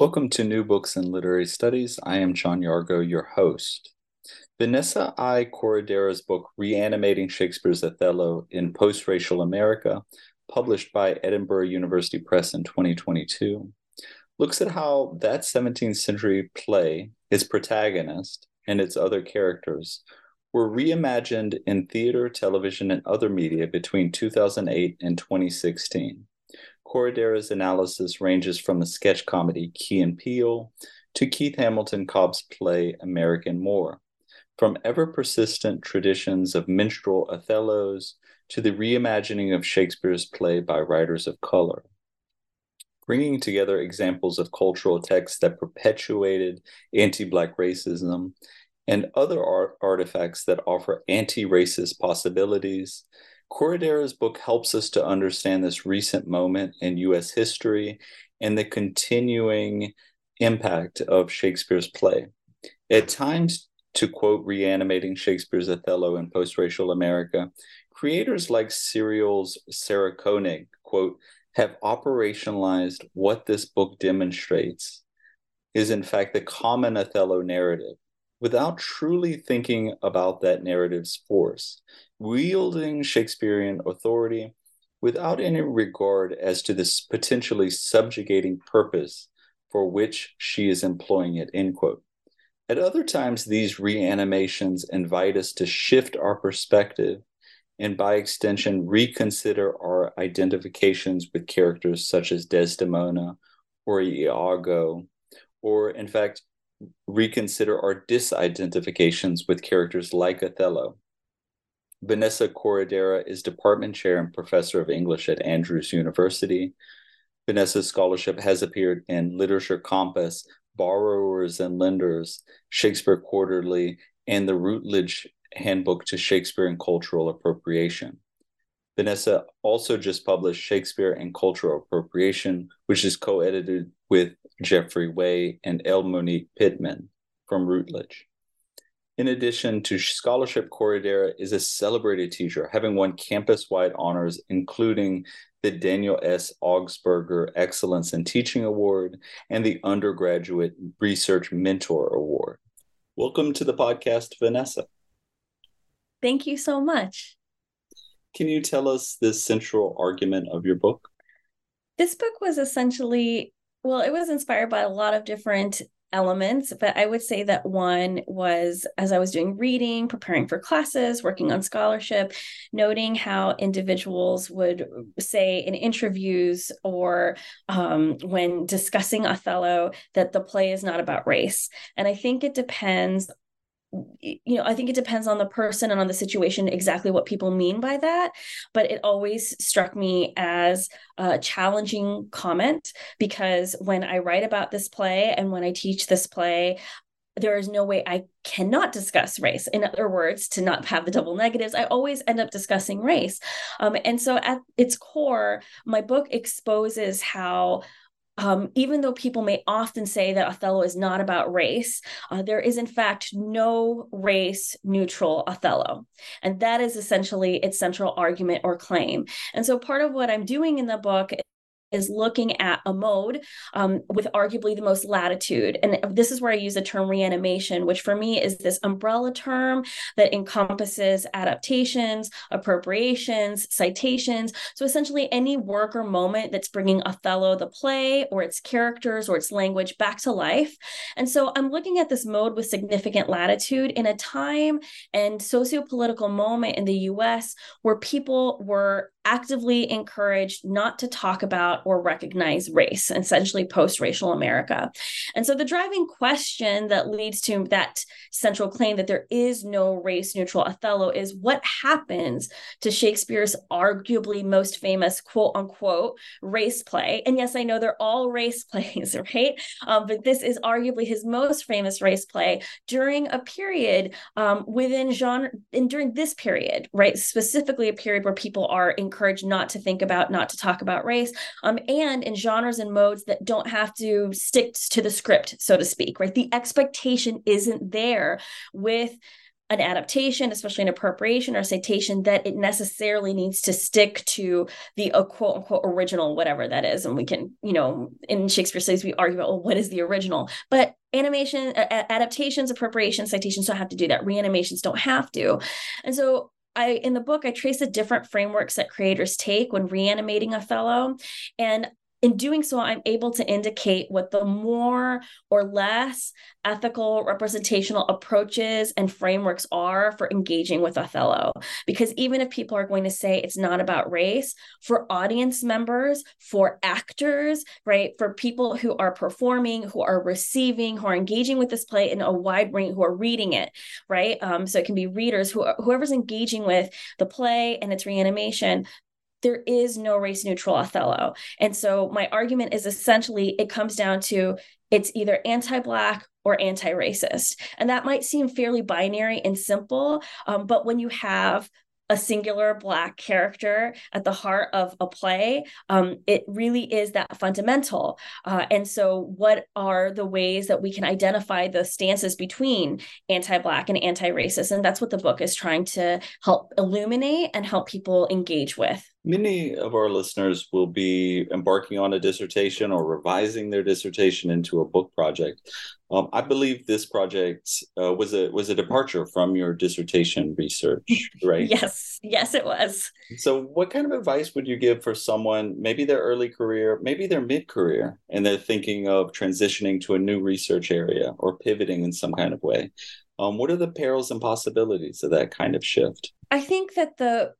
Welcome to New Books in Literary Studies. I am John Yargo, your host. Vanessa I. Corredera's book, Reanimating Shakespeare's Othello in Post Racial America, published by Edinburgh University Press in 2022, looks at how that 17th century play, its protagonist, and its other characters were reimagined in theater, television, and other media between 2008 and 2016. Corredera's analysis ranges from the sketch comedy Key and Peele to Keith Hamilton Cobb's play American Moor, from ever persistent traditions of minstrel Othellos to the reimagining of Shakespeare's play by writers of color. Bringing together examples of cultural texts that perpetuated anti Black racism and other art- artifacts that offer anti racist possibilities Corredera's book helps us to understand this recent moment in US history and the continuing impact of Shakespeare's play. At times, to quote reanimating Shakespeare's Othello in post racial America, creators like Serial's Sarah Koenig, quote, have operationalized what this book demonstrates is in fact the common Othello narrative without truly thinking about that narrative's force wielding Shakespearean authority without any regard as to this potentially subjugating purpose for which she is employing it, end quote. At other times, these reanimations invite us to shift our perspective and, by extension, reconsider our identifications with characters such as Desdemona or Iago, or, in fact, reconsider our disidentifications with characters like Othello. Vanessa Corredera is department chair and professor of English at Andrews University. Vanessa's scholarship has appeared in Literature Compass, Borrowers and Lenders, Shakespeare Quarterly, and the Routledge Handbook to Shakespeare and Cultural Appropriation. Vanessa also just published Shakespeare and Cultural Appropriation, which is co edited with Geoffrey Way and L. Monique Pittman from Routledge. In addition to scholarship, Corredera is a celebrated teacher, having won campus wide honors, including the Daniel S. Augsburger Excellence in Teaching Award and the Undergraduate Research Mentor Award. Welcome to the podcast, Vanessa. Thank you so much. Can you tell us the central argument of your book? This book was essentially, well, it was inspired by a lot of different elements, but I would say that one was as I was doing reading, preparing for classes, working on scholarship, noting how individuals would say in interviews or um, when discussing Othello that the play is not about race. And I think it depends you know, I think it depends on the person and on the situation exactly what people mean by that. But it always struck me as a challenging comment because when I write about this play and when I teach this play, there is no way I cannot discuss race. In other words, to not have the double negatives, I always end up discussing race. Um, and so at its core, my book exposes how um, even though people may often say that Othello is not about race, uh, there is in fact no race neutral Othello. And that is essentially its central argument or claim. And so part of what I'm doing in the book is looking at a mode um, with arguably the most latitude. And this is where I use the term reanimation, which for me is this umbrella term that encompasses adaptations, appropriations, citations. So essentially, any work or moment that's bringing Othello, the play, or its characters or its language back to life. And so I'm looking at this mode with significant latitude in a time and socio-political moment in the US where people were actively encouraged not to talk about or recognize race, essentially post racial America. And so the driving question that leads to that central claim that there is no race neutral Othello is what happens to Shakespeare's arguably most famous quote unquote race play. And yes, I know they're all race plays, right? Um, but this is arguably his most famous race play during a period um, within genre, and during this period, right? Specifically, a period where people are encouraged not to think about, not to talk about race, um, and in genres and modes that don't have to stick to the script, so to speak, right? The expectation isn't there with an adaptation, especially an appropriation or citation, that it necessarily needs to stick to the uh, quote unquote original, whatever that is. And we can, you know, in Shakespeare studies, we argue about, well, what is the original? But animation, adaptations, appropriations, citations don't have to do that. Reanimations don't have to. And so I in the book I trace the different frameworks that creators take when reanimating Othello. And in doing so, I'm able to indicate what the more or less ethical representational approaches and frameworks are for engaging with Othello. Because even if people are going to say it's not about race, for audience members, for actors, right, for people who are performing, who are receiving, who are engaging with this play in a wide range, who are reading it, right? Um, so it can be readers, who whoever's engaging with the play and its reanimation, there is no race neutral Othello. And so my argument is essentially it comes down to it's either anti Black or anti racist. And that might seem fairly binary and simple, um, but when you have a singular black character at the heart of a play um, it really is that fundamental uh, and so what are the ways that we can identify the stances between anti-black and anti-racist and that's what the book is trying to help illuminate and help people engage with Many of our listeners will be embarking on a dissertation or revising their dissertation into a book project. Um, I believe this project uh, was a was a departure from your dissertation research, right? yes, yes, it was. So, what kind of advice would you give for someone, maybe their early career, maybe their mid career, and they're thinking of transitioning to a new research area or pivoting in some kind of way? Um, what are the perils and possibilities of that kind of shift? I think that the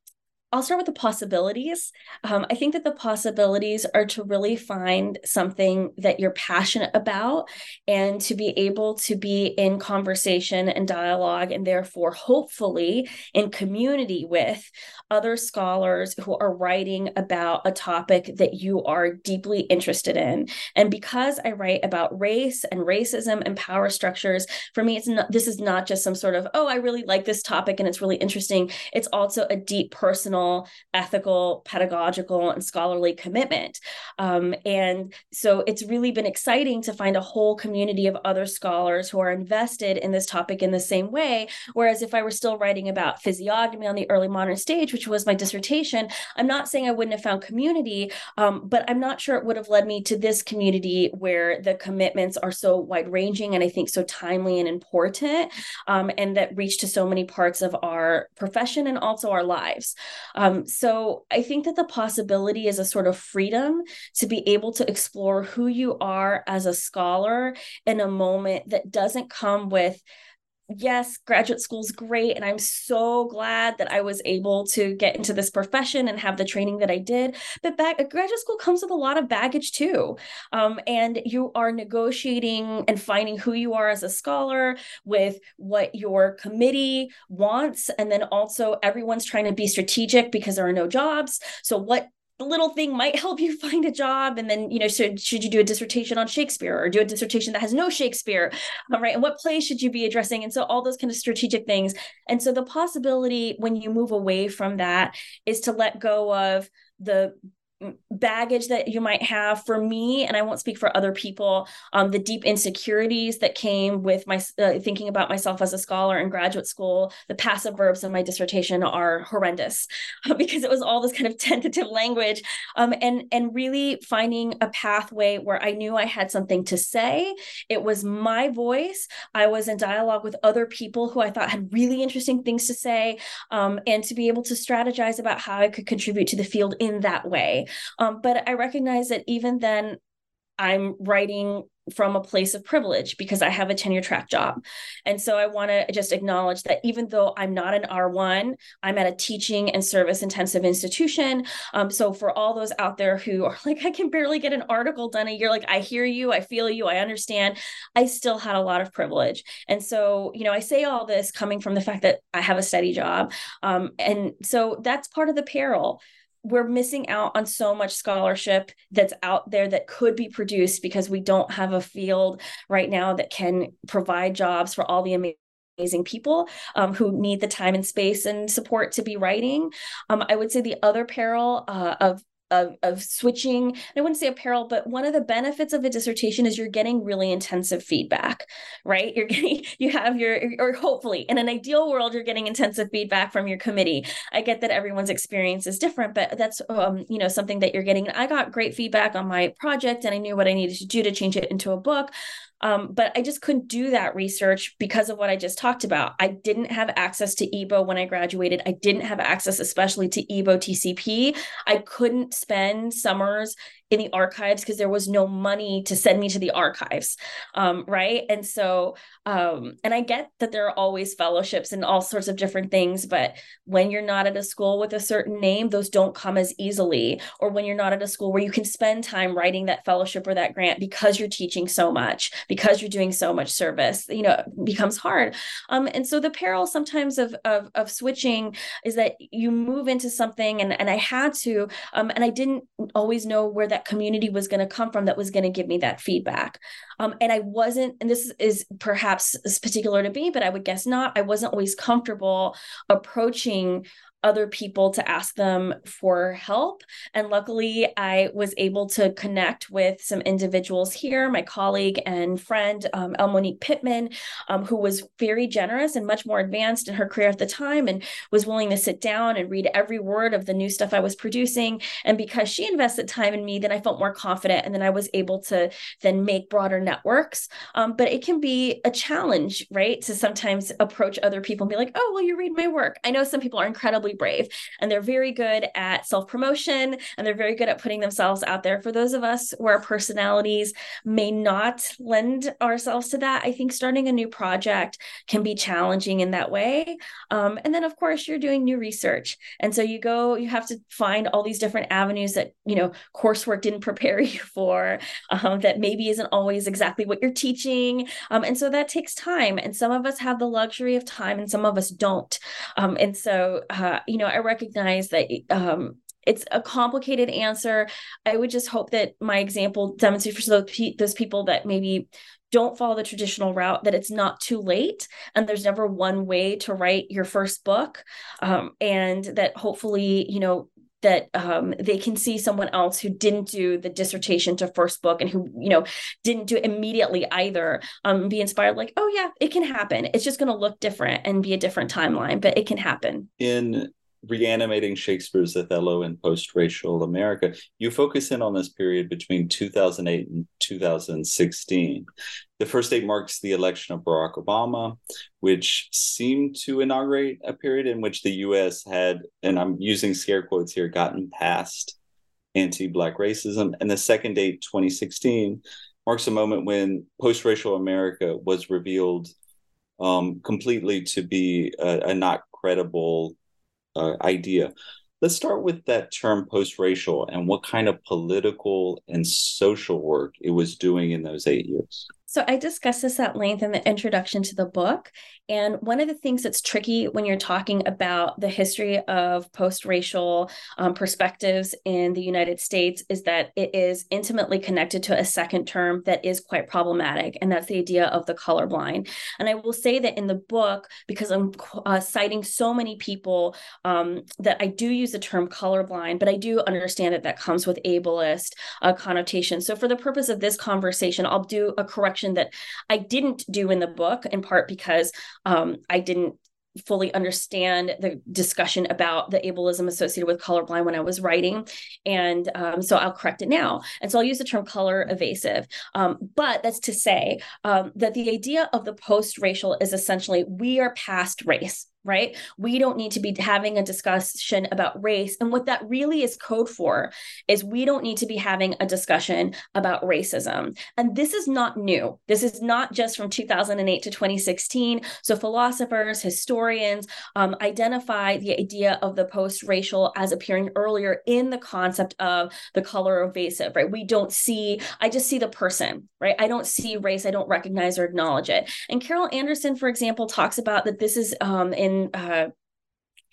I'll start with the possibilities. Um, I think that the possibilities are to really find something that you're passionate about and to be able to be in conversation and dialogue, and therefore, hopefully, in community with other scholars who are writing about a topic that you are deeply interested in. And because I write about race and racism and power structures, for me, it's not, this is not just some sort of, oh, I really like this topic and it's really interesting. It's also a deep personal personal, ethical, pedagogical, and scholarly commitment. Um, and so it's really been exciting to find a whole community of other scholars who are invested in this topic in the same way. Whereas if I were still writing about physiognomy on the early modern stage, which was my dissertation, I'm not saying I wouldn't have found community, um, but I'm not sure it would have led me to this community where the commitments are so wide ranging and I think so timely and important, um, and that reach to so many parts of our profession and also our lives. Um, so I think that the possibility is a sort of freedom to be able to explore who you are as a scholar in a moment that doesn't come with yes, graduate school is great. And I'm so glad that I was able to get into this profession and have the training that I did. But back graduate school comes with a lot of baggage too. Um, and you are negotiating and finding who you are as a scholar with what your committee wants. And then also everyone's trying to be strategic because there are no jobs. So what little thing might help you find a job. And then you know should should you do a dissertation on shakespeare or do a dissertation that has no shakespeare? All right and what plays should you be addressing? And so all those kind of strategic things. And so the possibility when you move away from that is to let go of the baggage that you might have for me and i won't speak for other people um, the deep insecurities that came with my uh, thinking about myself as a scholar in graduate school the passive verbs of my dissertation are horrendous because it was all this kind of tentative language um, and and really finding a pathway where i knew i had something to say. It was my voice. I was in dialogue with other people who i thought had really interesting things to say um, and to be able to strategize about how i could contribute to the field in that way um, but I recognize that even then, I'm writing from a place of privilege because I have a tenure track job. And so I want to just acknowledge that even though I'm not an R1, I'm at a teaching and service intensive institution. Um, so for all those out there who are like, I can barely get an article done a year, like I hear you, I feel you, I understand. I still had a lot of privilege. And so, you know, I say all this coming from the fact that I have a steady job. Um, and so that's part of the peril we're missing out on so much scholarship that's out there that could be produced because we don't have a field right now that can provide jobs for all the amazing people um, who need the time and space and support to be writing. Um, I would say the other peril uh, of of, of switching. I wouldn't say apparel but one of the benefits of a dissertation is you're getting really intensive feedback right? You're getting you have your or hopefully in an ideal world you're getting intensive feedback from your committee. I get that everyone's experience is different but that's um, you know something that you're getting. I got great feedback on my project and i knew what i needed to do to change it into a book um, but I just couldn't do that research because of what I just talked about. I didn't have access to EEBO when I graduated. I didn't have access, especially to EEBO TCP. I couldn't spend summers in the archives because there was no money to send me to the archives um, right? And so um, and i get that there are always fellowships and all sorts of different things but when you're not at a school with a certain name those don't come as easily. Or when you're not at a school where you can spend time writing that fellowship or that grant because you're teaching so much because you're doing so much service you know becomes hard. Um, and so the peril sometimes of, of of switching is that you move into something and and i had to um, and i didn't always know where that that community was going to come from that was going to give me that feedback. Um, and I wasn't, and this is perhaps particular to me, but I would guess not. I wasn't always comfortable approaching other people to ask them for help. And luckily, I was able to connect with some individuals here, my colleague and friend, um, L. Monique Pittman, um, who was very generous and much more advanced in her career at the time and was willing to sit down and read every word of the new stuff I was producing. And because she invested time in me, then I felt more confident. And then I was able to then make broader networks. Um, but it can be a challenge, right? To sometimes approach other people and be like, oh, well, you read my work. I know some people are incredibly incredibly brave and they're very good at self promotion and they're very good at putting themselves out there. For those of us where our personalities may not lend ourselves to that, I think starting a new project can be challenging in that way. Um, and then, of course, you're doing new research. And so you go, you have to find all these different avenues that, you know, coursework didn't prepare you for, um, that maybe isn't always exactly what you're teaching. Um, and so that takes time. And some of us have the luxury of time and some of us don't. Um, and so uh, you know, I recognize that um, it's a complicated answer. I would just hope that my example demonstrates for those, those people that maybe don't follow the traditional route that it's not too late and there's never one way to write your first book um, and that hopefully you know that um, they can see someone else who didn't do the dissertation to first book and who you know didn't do it immediately either um, be inspired like oh yeah it can happen. It's just going to look different and be a different timeline but it can happen. In reanimating Shakespeare's Othello in post-racial America, you focus in on this period between 2008 and 2016. The first date marks the election of Barack Obama, which seemed to inaugurate a period in which the U.S. had, and I'm using scare quotes here, gotten past anti-black racism. And the second date, 2016, marks a moment when post-racial America was revealed um, completely to be a, a not credible uh, idea. Let's start with that term post racial and what kind of political and social work it was doing in those eight years. So I discuss this at length in the introduction to the book. And one of the things that's tricky when you're talking about the history of post racial um, perspectives in the United States is that it is intimately connected to a second term that is quite problematic. And that's the idea of the colorblind. And I will say that in the book, because I'm uh, citing so many people, um, that I do use the term colorblind, but I do understand that that comes with ableist uh, connotation. So for the purpose of this conversation, I'll do a correction that I didn't do in the book, in part because um, I didn't fully understand the discussion about the ableism associated with colorblind when I was writing. And um, so I'll correct it now. And so I'll use the term color evasive. Um, but that's to say um, that the idea of the post racial is essentially we are past race right? We don't need to be having a discussion about race. And what that really is code for is we don't need to be having a discussion about racism. And this is not new. This is not just from 2008 to 2016. So philosophers, historians um, identify the idea of the post racial as appearing earlier in the concept of the color evasive, right? We don't see, I just see the person, right? I don't see race. I don't recognize or acknowledge it. And Carol Anderson, for example, talks about that this is um, in in uh,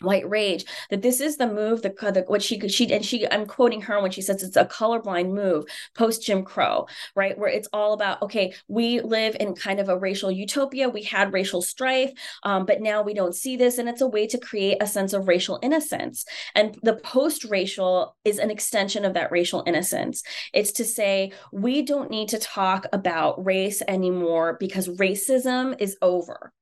White Rage that this is the move the, the what she she and she I'm quoting her when she says it's a colorblind move post Jim Crow right? Where it's all about okay we live in kind of a racial utopia. We had racial strife um, but now we don't see this and it's a way to create a sense of racial innocence. And the post racial is an extension of that racial innocence. It's to say we don't need to talk about race anymore because racism is over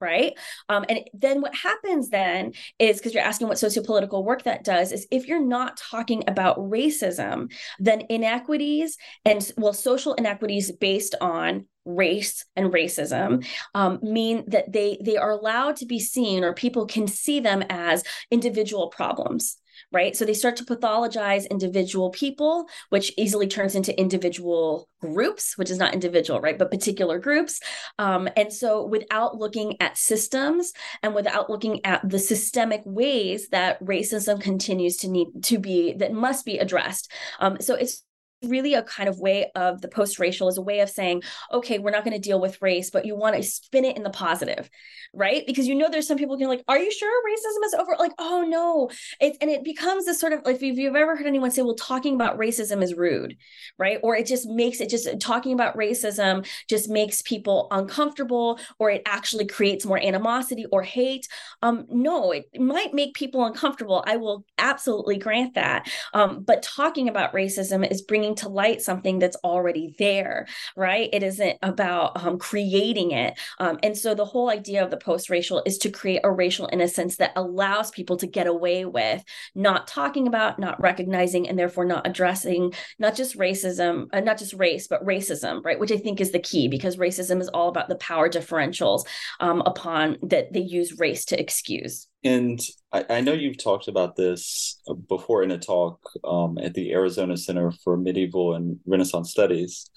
right? Um, and then what happens then is because you're asking what sociopolitical work that does is if you're not talking about racism then inequities and well social inequities based on race and racism um, mean that they they are allowed to be seen or people can see them as individual problems right? So they start to pathologize individual people, which easily turns into individual groups, which is not individual, right? But particular groups. Um, and so without looking at systems and without looking at the systemic ways that racism continues to need to be, that must be addressed. Um, so it's really a kind of way of the post racial is a way of saying, okay, we're not going to deal with race, but you want to spin it in the positive, right? Because you know there's some people who are like, are you sure racism is over? Like, oh no. It's and it becomes this sort of like if you've ever heard anyone say, well, talking about racism is rude, right? Or it just makes it just talking about racism just makes people uncomfortable, or it actually creates more animosity or hate. Um, no, it, it might make people uncomfortable. I will absolutely grant that. Um, but talking about racism is bringing bringing to light something that's already there, right? It isn't about um, creating it. Um, and so the whole idea of the post racial is to create a racial innocence that allows people to get away with not talking about, not recognizing, and therefore not addressing not just racism, uh, not just race, but racism, right? Which I think is the key because racism is all about the power differentials um, upon that they use race to excuse. And I, I, know you've talked about this before in a talk um, at the Arizona Center for Medieval and Renaissance Studies.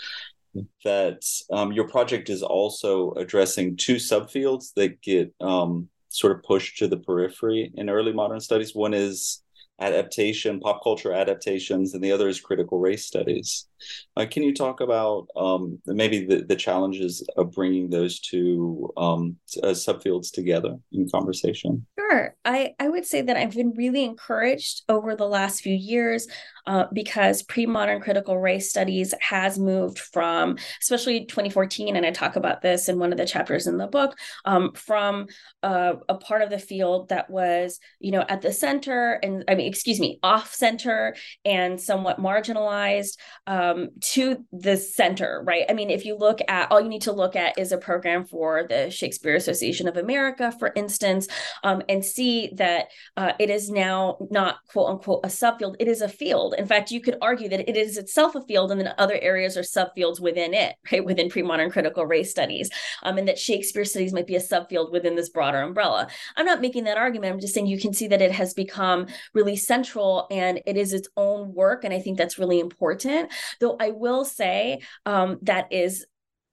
That um, your project is also addressing two subfields that get um, sort of pushed to the periphery in early modern studies. One is adaptation, pop culture adaptations, and the other is critical race studies. Uh, can you talk about um, maybe the, the challenges of bringing those two um, uh, subfields together in conversation? Sure. I, I would say that I've been really encouraged over the last few years uh, because pre modern critical race studies has moved from, especially 2014, and I talk about this in one of the chapters in the book, um, from uh, a part of the field that was, you know, at the center and I mean, excuse me, off center and somewhat marginalized. Um, um, to the center, right? I mean, if you look at all you need to look at is a program for the Shakespeare Association of America, for instance, um, and see that uh, it is now not quote unquote a subfield, it is a field. In fact, you could argue that it is itself a field, and then other areas are subfields within it, right? Within pre modern critical race studies, um, and that Shakespeare studies might be a subfield within this broader umbrella. I'm not making that argument. I'm just saying you can see that it has become really central and it is its own work. And I think that's really important. Though I will say um, that is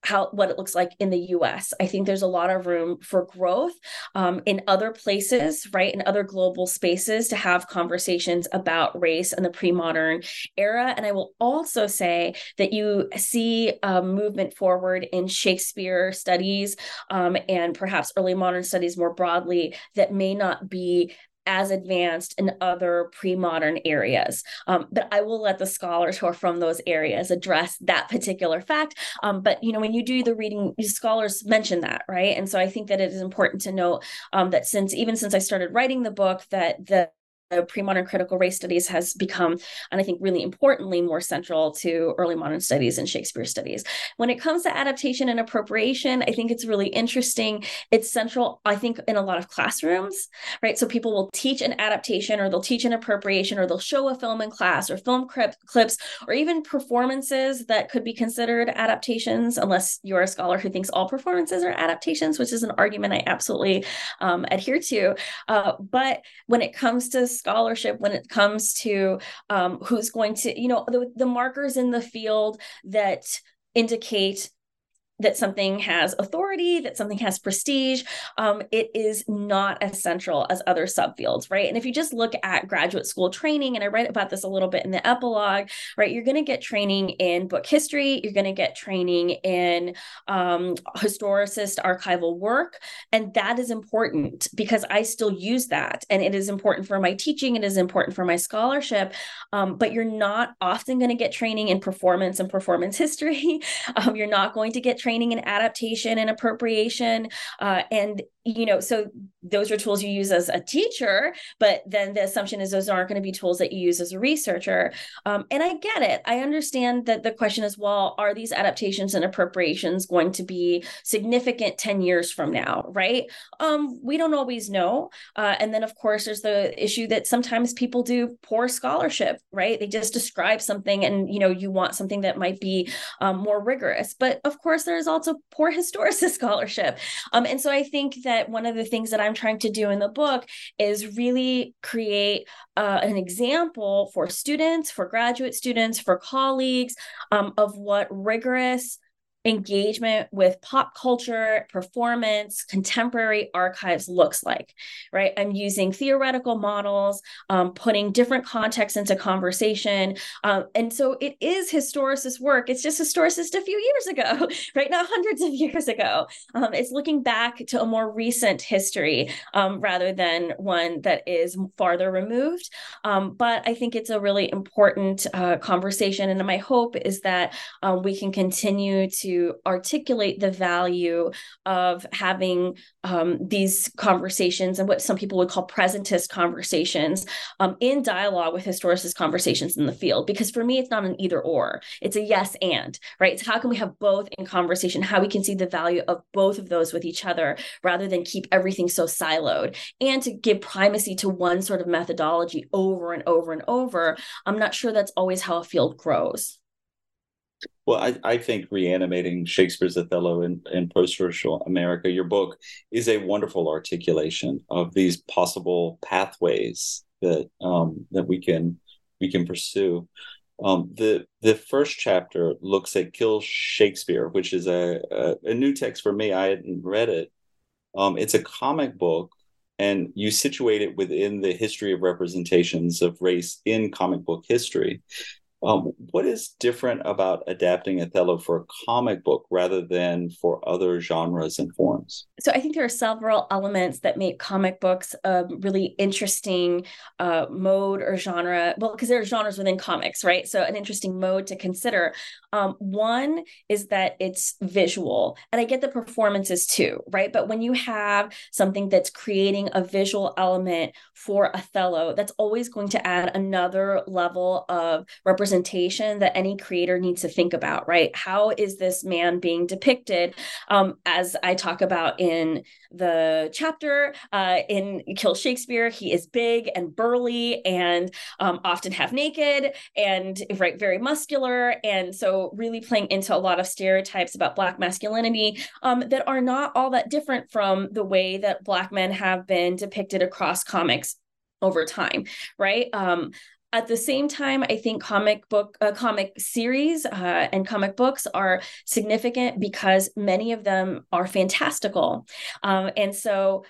how what it looks like in the US. I think there's a lot of room for growth um, in other places, right, in other global spaces to have conversations about race and the pre-modern era. And I will also say that you see a movement forward in Shakespeare studies um, and perhaps early modern studies more broadly that may not be as advanced in other pre-modern areas. Um, but I will let the scholars who are from those areas address that particular fact. Um, but you know, when you do the reading, scholars mention that, right? And so I think that it is important to note um, that since even since I started writing the book, that the pre-modern critical race studies has become and i think really importantly more central to early modern studies and shakespeare studies. When it comes to adaptation and appropriation i think it's really interesting. It's central i think in a lot of classrooms right? So people will teach an adaptation or they'll teach an appropriation or they'll show a film in class or film clips or even performances that could be considered adaptations unless you're a scholar who thinks all performances are adaptations which is an argument i absolutely um, adhere to. Uh, but when it comes to scholarship when it comes to um, who's going to, you know, the, the markers in the field that indicate that something has authority, that something has prestige, um, it is not as central as other subfields, right? And if you just look at graduate school training, and I write about this a little bit in the epilogue, right? You're going to get training in book history, you're going to get training in um, historicist archival work. And that is important because I still use that. And it is important for my teaching, it is important for my scholarship. Um, but you're not often going to get training in performance and performance history. Um, you're not going to get training training and adaptation and appropriation uh, and you know so those are tools you use as a teacher but then the assumption is those aren't going to be tools that you use as a researcher. Um, and i get it. I understand that the question is well are these adaptations and appropriations going to be significant 10 years from now right? Um, we don't always know. Uh, and then of course there's the issue that sometimes people do poor scholarship right? They just describe something and you know you want something that might be um, more rigorous. But of course there's also poor historicist scholarship. Um, and so i think that that one of the things that I'm trying to do in the book is really create uh, an example for students, for graduate students, for colleagues um, of what rigorous engagement with pop culture, performance, contemporary archives looks like, right? I'm using theoretical models, um, putting different contexts into conversation. Um, and so it is historicist work. It's just historicist a few years ago, right? Not hundreds of years ago. Um, it's looking back to a more recent history um, rather than one that is farther removed. Um, but I think it's a really important uh, conversation. And my hope is that um, we can continue to to articulate the value of having um, these conversations and what some people would call presentist conversations um, in dialogue with historicist conversations in the field. Because for me, it's not an either or, it's a yes and, right? It's how can we have both in conversation, how we can see the value of both of those with each other rather than keep everything so siloed and to give primacy to one sort of methodology over and over and over. I'm not sure that's always how a field grows. Well, I, I think reanimating Shakespeare's Othello in, in post-racial America, your book is a wonderful articulation of these possible pathways that um, that we can we can pursue. Um, the the first chapter looks at Kill Shakespeare, which is a, a, a new text for me. I hadn't read it. Um, it's a comic book, and you situate it within the history of representations of race in comic book history. Um, what is different about adapting Othello for a comic book rather than for other genres and forms? So I think there are several elements that make comic books a really interesting uh, mode or genre. Well, because there are genres within comics, right? So an interesting mode to consider. Um, one is that it's visual, and I get the performances too, right? But when you have something that's creating a visual element for Othello, that's always going to add another level of representation representation that any creator needs to think about, right? How is this man being depicted? Um, as I talk about in the chapter uh, in Kill Shakespeare, he is big and burly and um, often half naked and right, very muscular. And so, really playing into a lot of stereotypes about Black masculinity um, that are not all that different from the way that Black men have been depicted across comics over time right um at the same time i think comic book uh, comic series uh, and comic books are significant because many of them are fantastical. Um, and so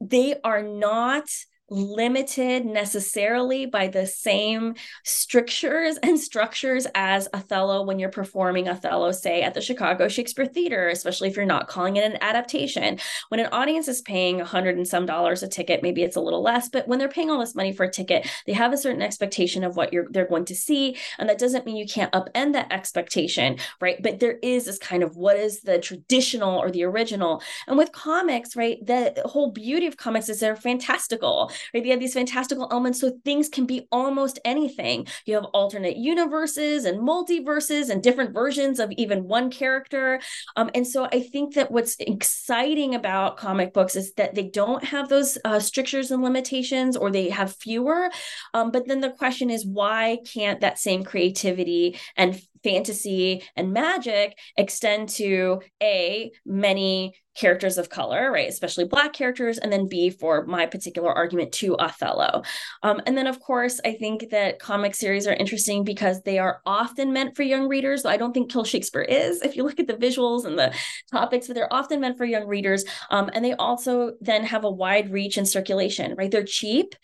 they are not limited necessarily by the same strictures and structures as Othello when you're performing Othello, say at the Chicago Shakespeare Theater, especially if you're not calling it an adaptation. When an audience is paying a hundred and some dollars a ticket, maybe it's a little less, but when they're paying all this money for a ticket, they have a certain expectation of what you're they're going to see. And that doesn't mean you can't upend that expectation, right? But there is this kind of what is the traditional or the original. And with comics, right, the whole beauty of comics is they're fantastical right? They have these fantastical elements, so things can be almost anything. You have alternate universes and multiverses and different versions of even one character. Um, and so I think that what's exciting about comic books is that they don't have those uh, strictures and limitations, or they have fewer. Um, but then the question is, why can't that same creativity and fantasy and magic extend to a many characters of color right? Especially black characters and then b for my particular argument to othello. Um, and then of course i think that comic series are interesting because they are often meant for young readers i don't think kill shakespeare is if you look at the visuals and the topics but they're often meant for young readers. Um, and they also then have a wide reach and circulation right? They're cheap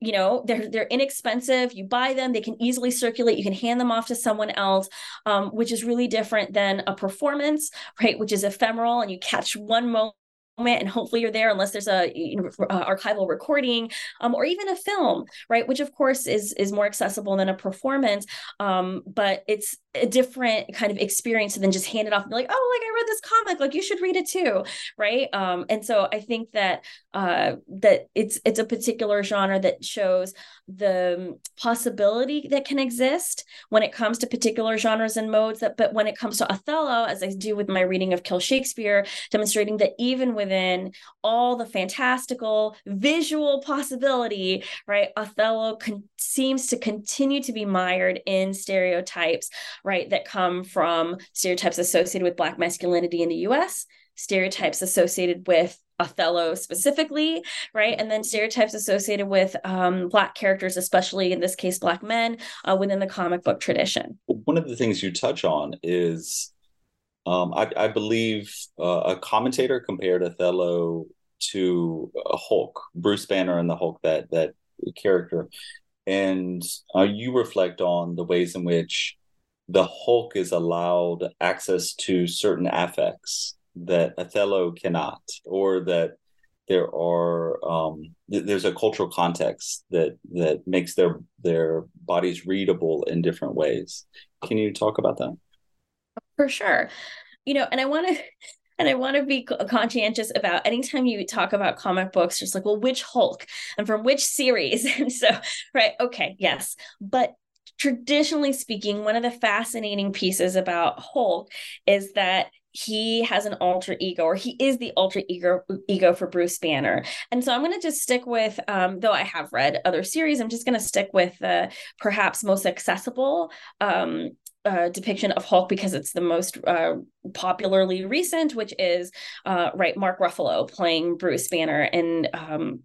you know they're they're inexpensive. You buy them they can easily circulate. You can hand them off to someone else um, which is really different than a performance right which is ephemeral and you catch one moment and hopefully you're there unless there's a you know, uh, archival recording um, or even a film right which of course is is more accessible than a performance um, but it's a different kind of experience than just hand it off and be like oh like i read this comic like you should read it too right? Um, and so i think that uh, that it's it's a particular genre that shows the possibility that can exist when it comes to particular genres and modes that but when it comes to othello as i do with my reading of kill shakespeare demonstrating that even within all the fantastical visual possibility right othello con- seems to continue to be mired in stereotypes right, that come from stereotypes associated with Black masculinity in the US, stereotypes associated with Othello specifically, right? And then stereotypes associated with um, Black characters, especially in this case, Black men uh, within the comic book tradition. One of the things you touch on is, um, I, I, believe, uh, a commentator compared Othello to Hulk, Bruce Banner and the Hulk, that that character, and uh, you reflect on the ways in which the Hulk is allowed access to certain affects that Othello cannot, or that there are um, th- there's a cultural context that that makes their their bodies readable in different ways. Can you talk about that? For sure, you know, and I want to. And I want to be conscientious about anytime you talk about comic books, just like, well, which Hulk and from which series? And so, right, okay, yes. But traditionally speaking, one of the fascinating pieces about Hulk is that he has an alter ego or he is the alter ego ego for Bruce Banner. And so I'm going to just stick with um, though I have read other series I'm just going to stick with the perhaps most accessible um, uh, depiction of Hulk because it's the most uh, popularly recent, which is uh, right Mark Ruffalo playing Bruce Banner in um,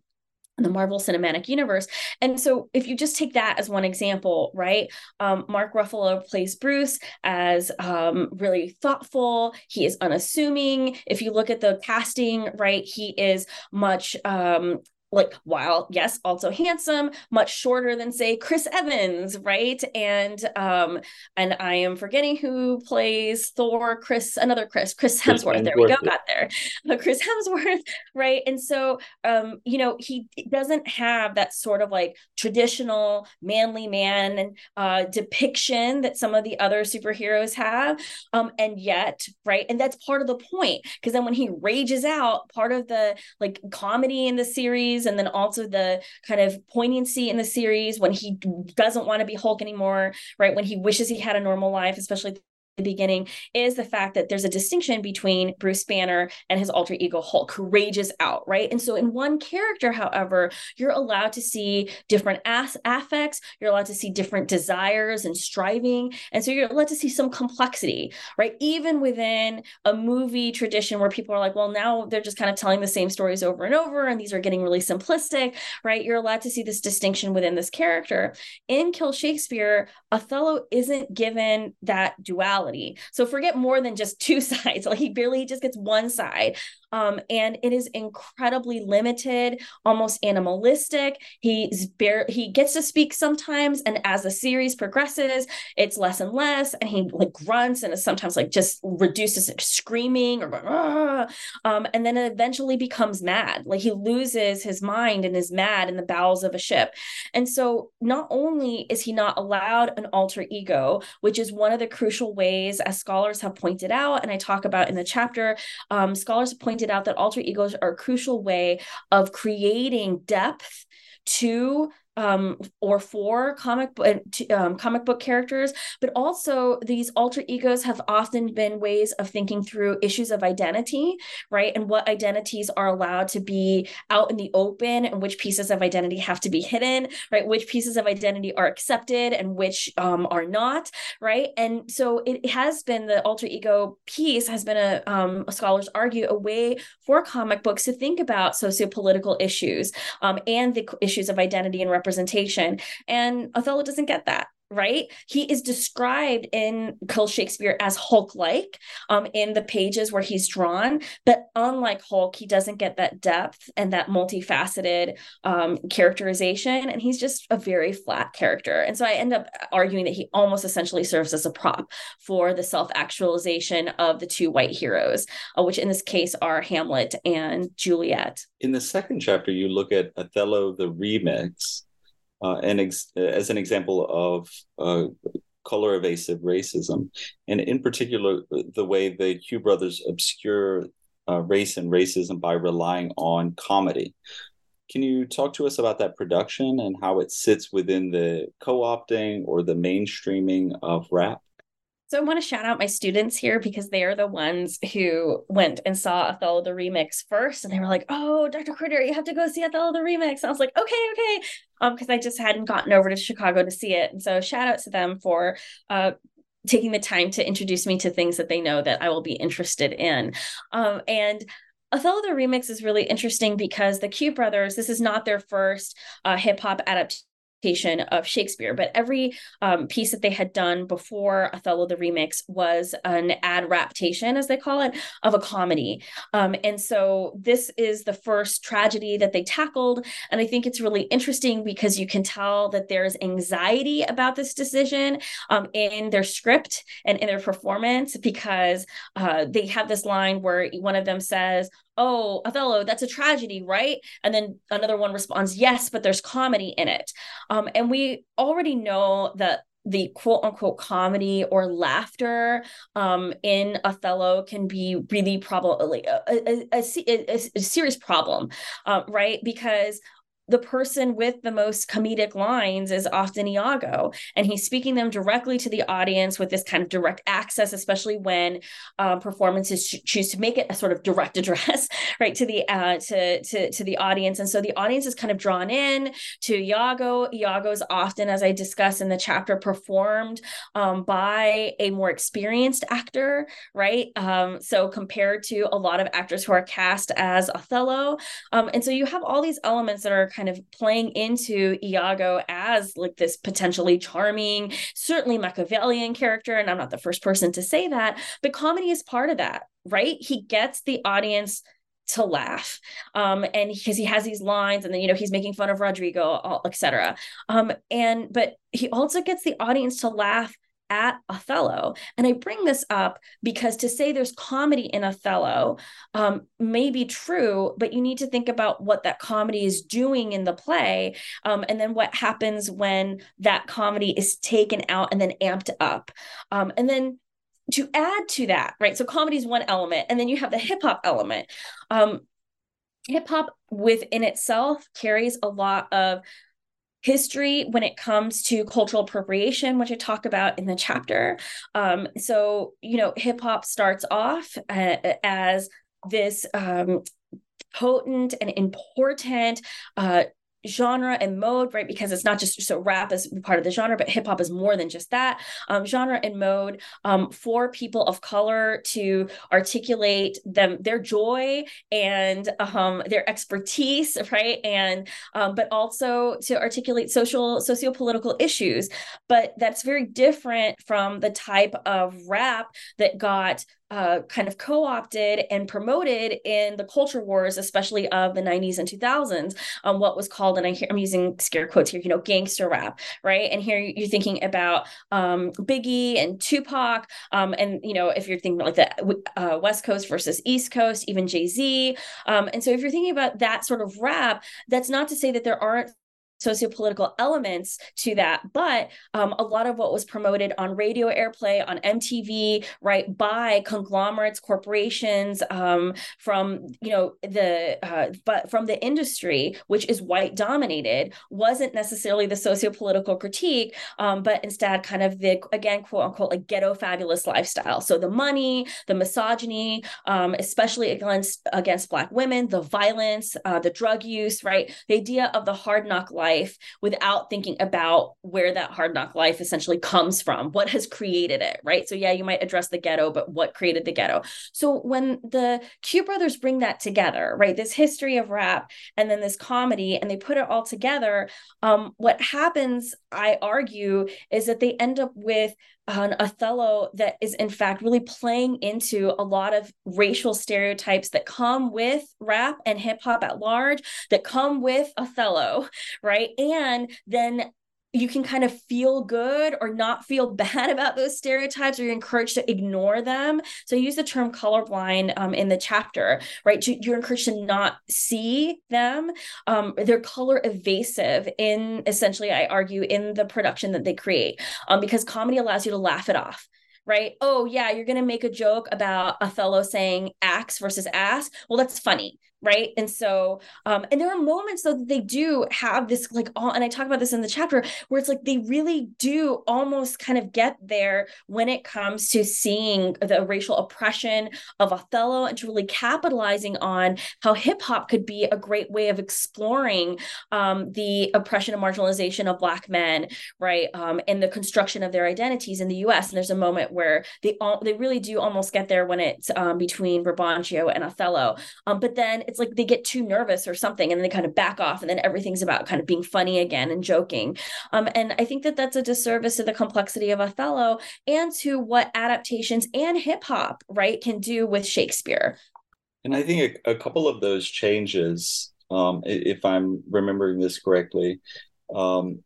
the Marvel Cinematic Universe. And so, if you just take that as one example, right? Um, Mark Ruffalo plays Bruce as um, really thoughtful. He is unassuming. If you look at the casting, right, he is much um, like while yes also handsome much shorter than say chris evans right? And um and i am forgetting who plays thor chris another chris chris hemsworth, there we go got there. But chris hemsworth right? And so um you know he doesn't have that sort of like traditional manly man uh depiction that some of the other superheroes have. Um and yet right and that's part of the point because then when he rages out part of the like comedy in the series series and then also the kind of poignancy in the series when he doesn't want to be Hulk anymore, right? When he wishes he had a normal life, especially the beginning is the fact that there's a distinction between Bruce Banner and his alter ego Hulk, who rages out, right? And so in one character, however, you're allowed to see different as- affects, you're allowed to see different desires and striving. And so you're allowed to see some complexity, right? Even within a movie tradition where people are like, well, now they're just kind of telling the same stories over and over, and these are getting really simplistic, right? You're allowed to see this distinction within this character. In Kill Shakespeare, Othello isn't given that duality reality. So forget more than just two sides. Like he barely just gets one side. Um, and it is incredibly limited, almost animalistic. He's bare, he gets to speak sometimes, and as the series progresses, it's less and less, and he like grunts and is sometimes like just reduces to screaming or um, and then it eventually becomes mad. Like he loses his mind and is mad in the bowels of a ship. And so not only is he not allowed an alter ego, which is one of the crucial ways as scholars have pointed out, and I talk about in the chapter, um, scholars pointed out that alter egos are a crucial way of creating depth to um, or for comic book um, comic book characters, but also these alter egos have often been ways of thinking through issues of identity, right? And what identities are allowed to be out in the open, and which pieces of identity have to be hidden, right? Which pieces of identity are accepted and which um, are not, right? And so it has been the alter ego piece has been a, um, scholars argue a way for comic books to think about sociopolitical issues um, and the issues of identity and representation representation. And Othello doesn't get that right? He is described in Kill Shakespeare as Hulk like um, in the pages where he's drawn. But unlike Hulk, he doesn't get that depth and that multifaceted um, characterization. And he's just a very flat character. And so I end up arguing that he almost essentially serves as a prop for the self actualization of the two white heroes, uh, which in this case are Hamlet and Juliet. In the second chapter, you look at Othello the remix uh, and ex- as an example of uh, color evasive racism, and in particular, the way the Q brothers obscure uh, race and racism by relying on comedy. Can you talk to us about that production and how it sits within the co opting or the mainstreaming of rap? So I want to shout out my students here because they are the ones who went and saw Othello the remix first, and they were like, "Oh, Dr. Corredera, you have to go see Othello the remix." And I was like, "Okay, okay," um, because I just hadn't gotten over to Chicago to see it, and so shout out to them for uh taking the time to introduce me to things that they know that I will be interested in, um, and. Othello the Remix is really interesting because the Q brothers, this is not their first uh, hip hop adaptation of Shakespeare, but every um, piece that they had done before Othello the Remix was an adaptation, as they call it, of a comedy. Um, and so this is the first tragedy that they tackled. And I think it's really interesting because you can tell that there's anxiety about this decision um, in their script and in their performance because uh, they have this line where one of them says, oh, Othello, that's a tragedy, right? And then another one responds, yes, but there's comedy in it. Um, and we already know that the quote unquote comedy or laughter um, in Othello can be really problem a, a, a, a, serious problem, uh, right? Because the person with the most comedic lines is often Iago, and he's speaking them directly to the audience with this kind of direct access, especially when um, performances ch- choose to make it a sort of direct address, right to the uh, to to to the audience, and so the audience is kind of drawn in to Iago. Iago is often, as I discuss in the chapter, performed um, by a more experienced actor, right? Um, so compared to a lot of actors who are cast as Othello, um, and so you have all these elements that are kind of playing into Iago as like this potentially charming, certainly Machiavellian character. And I'm not the first person to say that, but comedy is part of that, right? He gets the audience to laugh um and because he has these lines and then you know he's making fun of roderigo etc um and but he also gets the audience to laugh at Othello. And I bring this up because to say there's comedy in Othello um, may be true, but you need to think about what that comedy is doing in the play. Um, and then what happens when that comedy is taken out and then amped up. Um, and then to add to that, right? So comedy is one element, and then you have the hip hop element. Um, hip hop within itself carries a lot of history when it comes to cultural appropriation, which I talk about in the chapter. Um, so, you know, hip hop starts off uh, as this um, potent and important uh, genre and mode, right? Because it's not just so rap is part of the genre, but hip hop is more than just that. Um, genre and mode um, for people of color to articulate them their joy and um, their expertise, right? And um, but also to articulate social socio-political issues. But that's very different from the type of rap that got uh, kind of co-opted and promoted in the culture wars, especially of the 90s and 2000s, um, what was called, and I hear, I'm using scare quotes here, you know, gangster rap, right? And here you're thinking about um, Biggie and Tupac, um, and you know, if you're thinking like the uh, West Coast versus East Coast, even Jay Z, um, and so if you're thinking about that sort of rap, that's not to say that there aren't sociopolitical elements to that. But um, a lot of what was promoted on radio airplay on mtv right by conglomerates corporations um, from you know the uh, but from the industry which is white dominated wasn't necessarily the sociopolitical critique um, but instead kind of the again quote unquote like ghetto fabulous lifestyle. So the money the misogyny um, especially against against black women the violence uh, the drug use right? The idea of the hard knock life life without thinking about where that hard knock life essentially comes from, what has created it, right? So, yeah, you might address the ghetto, but what created the ghetto? So, when the Q brothers bring that together, right, this history of rap and then this comedy, and they put it all together, um, what happens, I argue, is that they end up with an Othello that is in fact really playing into a lot of racial stereotypes that come with rap and hip hop at large, that come with Othello, right? And then you can kind of feel good or not feel bad about those stereotypes or you're encouraged to ignore them so I use the term colorblind um, in the chapter right you're encouraged to not see them um, they're color evasive in essentially i argue in the production that they create um, because comedy allows you to laugh it off right? Oh, yeah, you're going to make a joke about Othello saying axe versus ass. Well, that's funny right? And so um and there are moments though that they do have this like all and i talk about this in the chapter where it's like they really do almost kind of get there when it comes to seeing the racial oppression of othello and to really capitalizing on how hip-hop could be a great way of exploring um the oppression and marginalization of black men right um and the construction of their identities in the us and there's a moment where they all they really do almost get there when it's um between brabantio and othello. Um but then it's like they get too nervous or something and then they kind of back off and then everything's about kind of being funny again and joking um, and i think that that's a disservice to the complexity of othello and to what adaptations and hip hop right can do with shakespeare and i think a, a couple of those changes um, if i'm remembering this correctly um,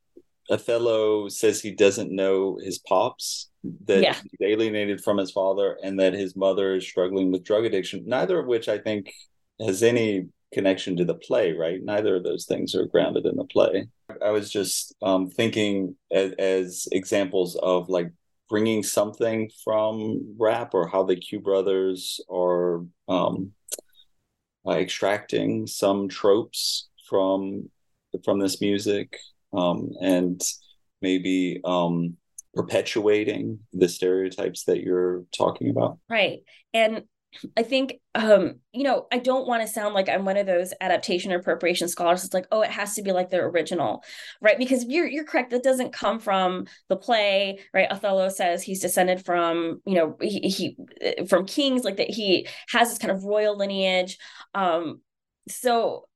othello says he doesn't know his pops that yeah. he's alienated from his father and that his mother is struggling with drug addiction neither of which i think has any connection to the play, right? Neither of those things are grounded in the play. I was just um, thinking as, as, examples of like bringing something from rap or how the Q brothers are um, uh, extracting some tropes from from this music um, and maybe um, perpetuating the stereotypes that you're talking about. Right. And I think, um, you know, I don't want to sound like I'm one of those adaptation or appropriation scholars. It's like, oh, it has to be like the original, right? Because you're you're correct. That doesn't come from the play, right? Othello says he's descended from, you know, he, he from kings, like that. He has this kind of royal lineage. Um, so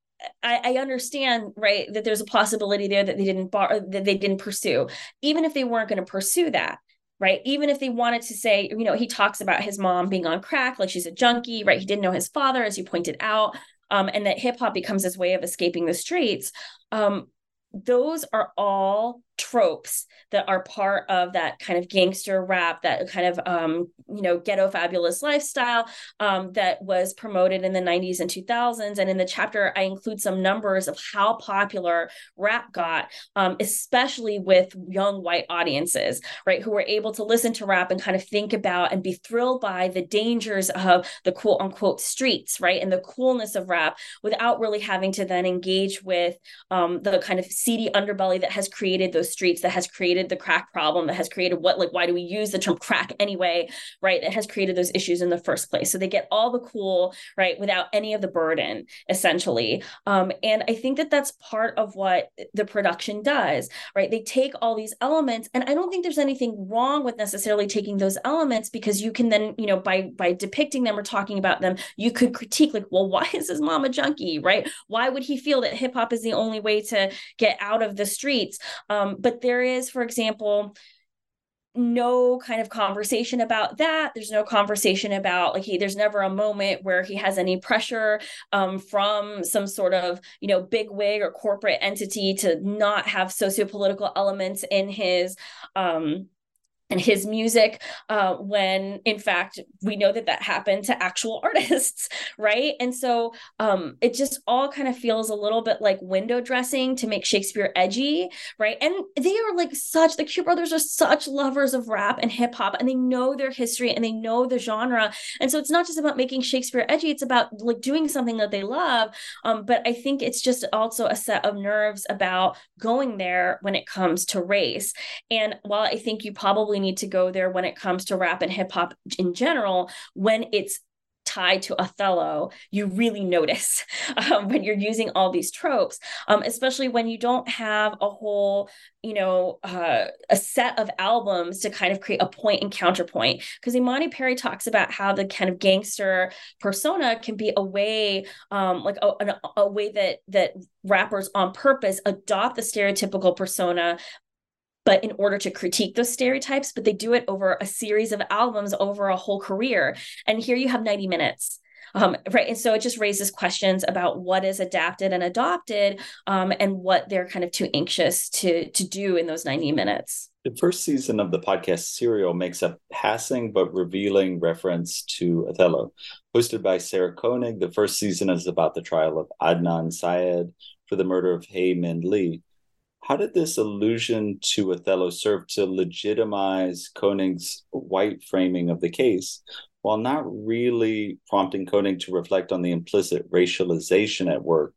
I, I, understand, right, that there's a possibility there that they didn't bar that they didn't pursue, even if they weren't going to pursue that right? Even if they wanted to say, you know, he talks about his mom being on crack, like she's a junkie, right? He didn't know his father, as you pointed out, um, and that hip hop becomes his way of escaping the streets. Um, those are all tropes that are part of that kind of gangster rap, that kind of um, you know ghetto fabulous lifestyle um, that was promoted in the 90s and 2000s. And in the chapter, I include some numbers of how popular rap got, um, especially with young white audiences, right, who were able to listen to rap and kind of think about and be thrilled by the dangers of the quote unquote streets, right, and the coolness of rap without really having to then engage with um, the kind of seedy underbelly that has created those streets that has created the crack problem that has created what like why do we use the term crack anyway right? That has created those issues in the first place. So they get all the cool right without any of the burden essentially. Um, and i think that that's part of what the production does right? They take all these elements and i don't think there's anything wrong with necessarily taking those elements because you can then you know by by depicting them or talking about them you could critique like well why is his mom a junkie right? Why would he feel that hip hop is the only way to get out of the streets? Um, but there is, for example, no kind of conversation about that. There's no conversation about like he there's never a moment where he has any pressure um, from some sort of you know big wig or corporate entity to not have sociopolitical elements in his um his music uh, when in fact we know that that happened to actual artists right? And so um, it just all kind of feels a little bit like window dressing to make shakespeare edgy right? And they are like such the q brothers are such lovers of rap and hip hop and they know their history and they know the genre. And so it's not just about making shakespeare edgy it's about like doing something that they love. Um, but i think it's just also a set of nerves about going there when it comes to race. And while i think you probably probably need to go there when it comes to rap and hip hop in general when it's tied to Othello, you really notice um, when you're using all these tropes, um, especially when you don't have a whole, you know, uh, a set of albums to kind of create a point and counterpoint. Because Imani Perry talks about how the kind of gangster persona can be a way, um, like a, a way that that rappers on purpose adopt the stereotypical persona but in order to critique those stereotypes, but they do it over a series of albums over a whole career. And here you have 90 minutes. Um, right. And so it just raises questions about what is adapted and adopted um, and what they're kind of too anxious to, to do in those 90 minutes. The first season of the podcast Serial makes a passing but revealing reference to Othello. Hosted by Sarah Koenig, the first season is about the trial of Adnan Syed for the murder of Hae Min Lee, how did this allusion to Othello serve to legitimize Koenig's white framing of the case, while not really prompting Koenig to reflect on the implicit racialization at work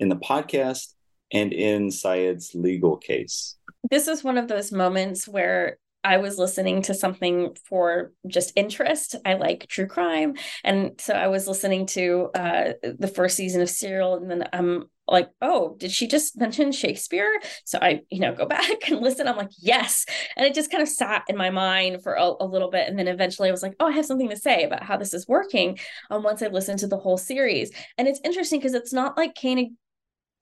in the podcast and in Syed's legal case? This is one of those moments where I was listening to something for just interest. I like true crime. And so I was listening to uh, the first season of Serial, and then I'm like, oh, did she just mention Shakespeare? So I, you know, go back and listen. I'm like, yes. And it just kind of sat in my mind for a, a little bit. And then eventually I was like, oh, I have something to say about how this is working um, once I listened to the whole series. And it's interesting because it's not like Koenig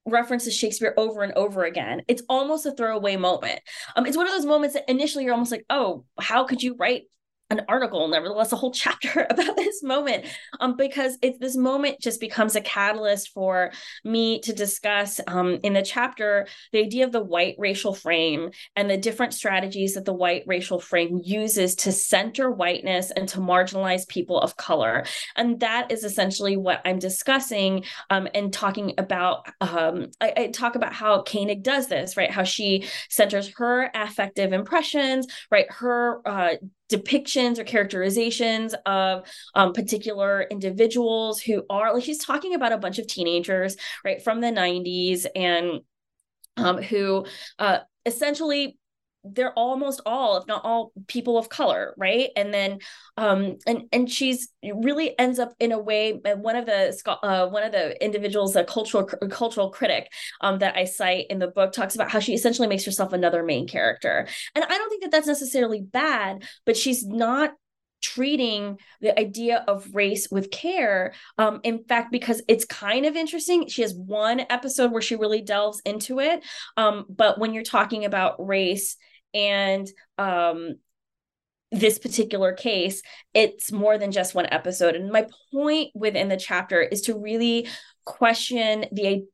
references Shakespeare over and over again. It's almost a throwaway moment. Um, it's one of those moments that initially you're almost like, oh, how could you write an article, nevertheless, a whole chapter about this moment, um, because it's this moment just becomes a catalyst for me to discuss um, in the chapter the idea of the white racial frame and the different strategies that the white racial frame uses to center whiteness and to marginalize people of color. And that is essentially what I'm discussing um, and talking about. Um, I, I talk about how Koenig does this, right? How she centers her affective impressions, right? Her uh, depictions or characterizations of um, particular individuals who are like she's talking about a bunch of teenagers right from the 90s and um, who uh, essentially they're almost all if not all people of color right and then um and and she's really ends up in a way one of the uh, one of the individuals a cultural cultural critic um that i cite in the book talks about how she essentially makes herself another main character and i don't think that that's necessarily bad but she's not treating the idea of race with care. Um, in fact, because it's kind of interesting, she has one episode where she really delves into it. Um, but when you're talking about race and um, this particular case, it's more than just one episode. And my point within the chapter is to really question the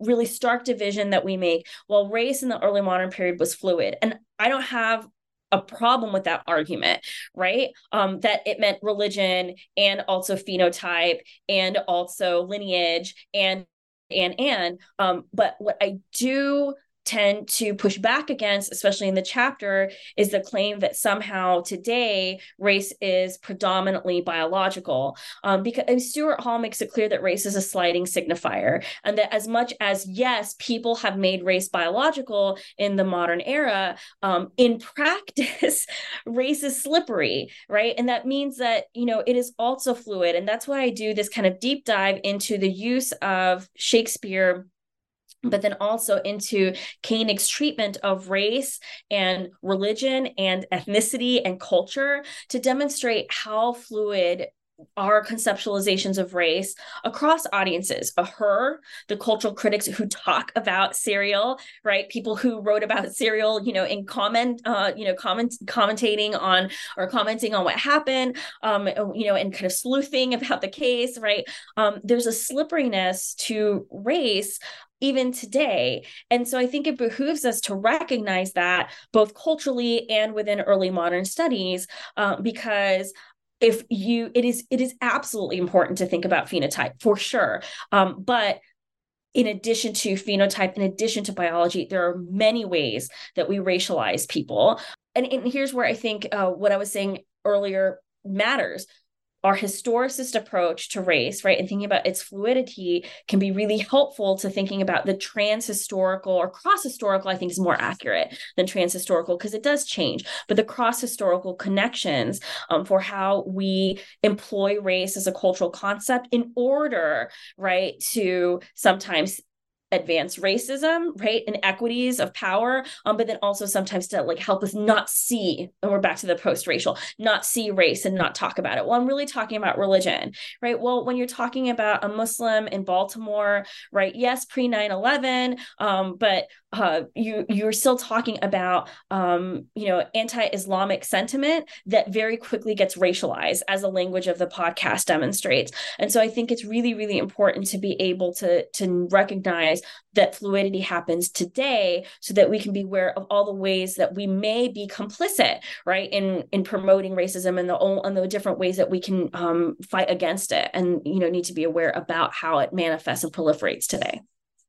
really stark division that we make. Well, race in the early modern period was fluid. And I don't have a problem with that argument, right? Um, that it meant religion and also phenotype and also lineage and and and um, but what I do tend to push back against, especially in the chapter, is the claim that somehow today race is predominantly biological. Um, because Stuart Hall makes it clear that race is a sliding signifier, and that as much as yes, people have made race biological in the modern era, um, in practice, race is slippery, right? And that means that you know it is also fluid, and that's why I do this kind of deep dive into the use of Shakespeare but then also into Koenig's treatment of race and religion and ethnicity and culture to demonstrate how fluid our conceptualizations of race across audiences a her the cultural critics who talk about serial right? People who wrote about serial you know in comment uh you know comment commentating on or commenting on what happened um you know and kind of sleuthing about the case right? Um there's a slipperiness to race even today. And so I think it behooves us to recognize that both culturally and within early modern studies, uh, because if you it is it is absolutely important to think about phenotype for sure um, but in addition to phenotype, in addition to biology, there are many ways that we racialize people. And, and here's where I think uh, what I was saying earlier matters our historicist approach to race, right, and thinking about its fluidity can be really helpful to thinking about the trans-historical or cross-historical, I think is more accurate than trans-historical because it does change, but the cross-historical connections um, for how we employ race as a cultural concept in order, right, to sometimes advance racism, right, inequities of power, um, but then also sometimes to like help us not see, and we're back to the post-racial, not see race and not talk about it. Well, I'm really talking about religion, right? Well, when you're talking about a Muslim in Baltimore, right? Yes, pre 9/11, um, but uh, you you're still talking about um, you know anti-Islamic sentiment that very quickly gets racialized, as the language of the podcast demonstrates. And so I think it's really really important to be able to to recognize that fluidity happens today so that we can be aware of all the ways that we may be complicit right in in promoting racism and the and the different ways that we can um, fight against it and you know need to be aware about how it manifests and proliferates today.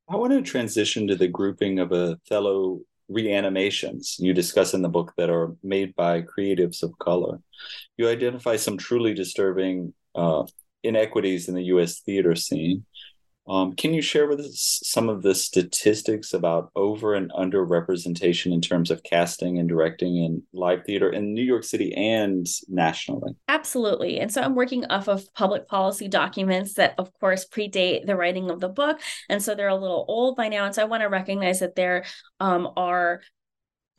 I want to transition to the grouping of othello reanimations you discuss in the book that are made by creatives of color. You identify some truly disturbing uh, inequities in the us theater scene um, can you share with us some of the statistics about over and under representation in terms of casting and directing in live theater in New York City and nationally? Absolutely. And so I'm working off of public policy documents that, of course, predate the writing of the book. And so they're a little old by now. And so I want to recognize that there um, are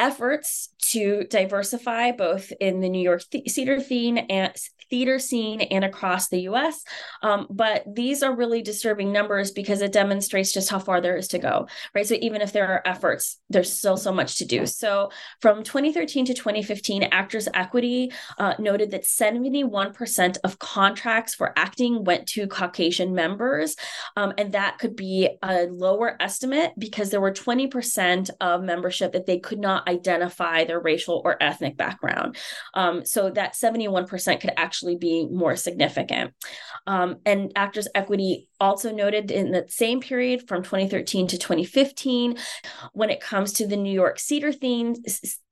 efforts to diversify both in the New York theater scene and theater scene and across the US. Um, but these are really disturbing numbers because it demonstrates just how far there is to go, right? So even if there are efforts, there's still so much to do. So from 2013 to 2015, Actors Equity uh, noted that 71% of contracts for acting went to Caucasian members. Um, and that could be a lower estimate because there were 20% of membership that they could not identify their racial or ethnic background. Um, so that 71% could actually be more significant. Um, and Actors Equity also noted in the same period from 2013 to 2015, when it comes to the New York theater theme,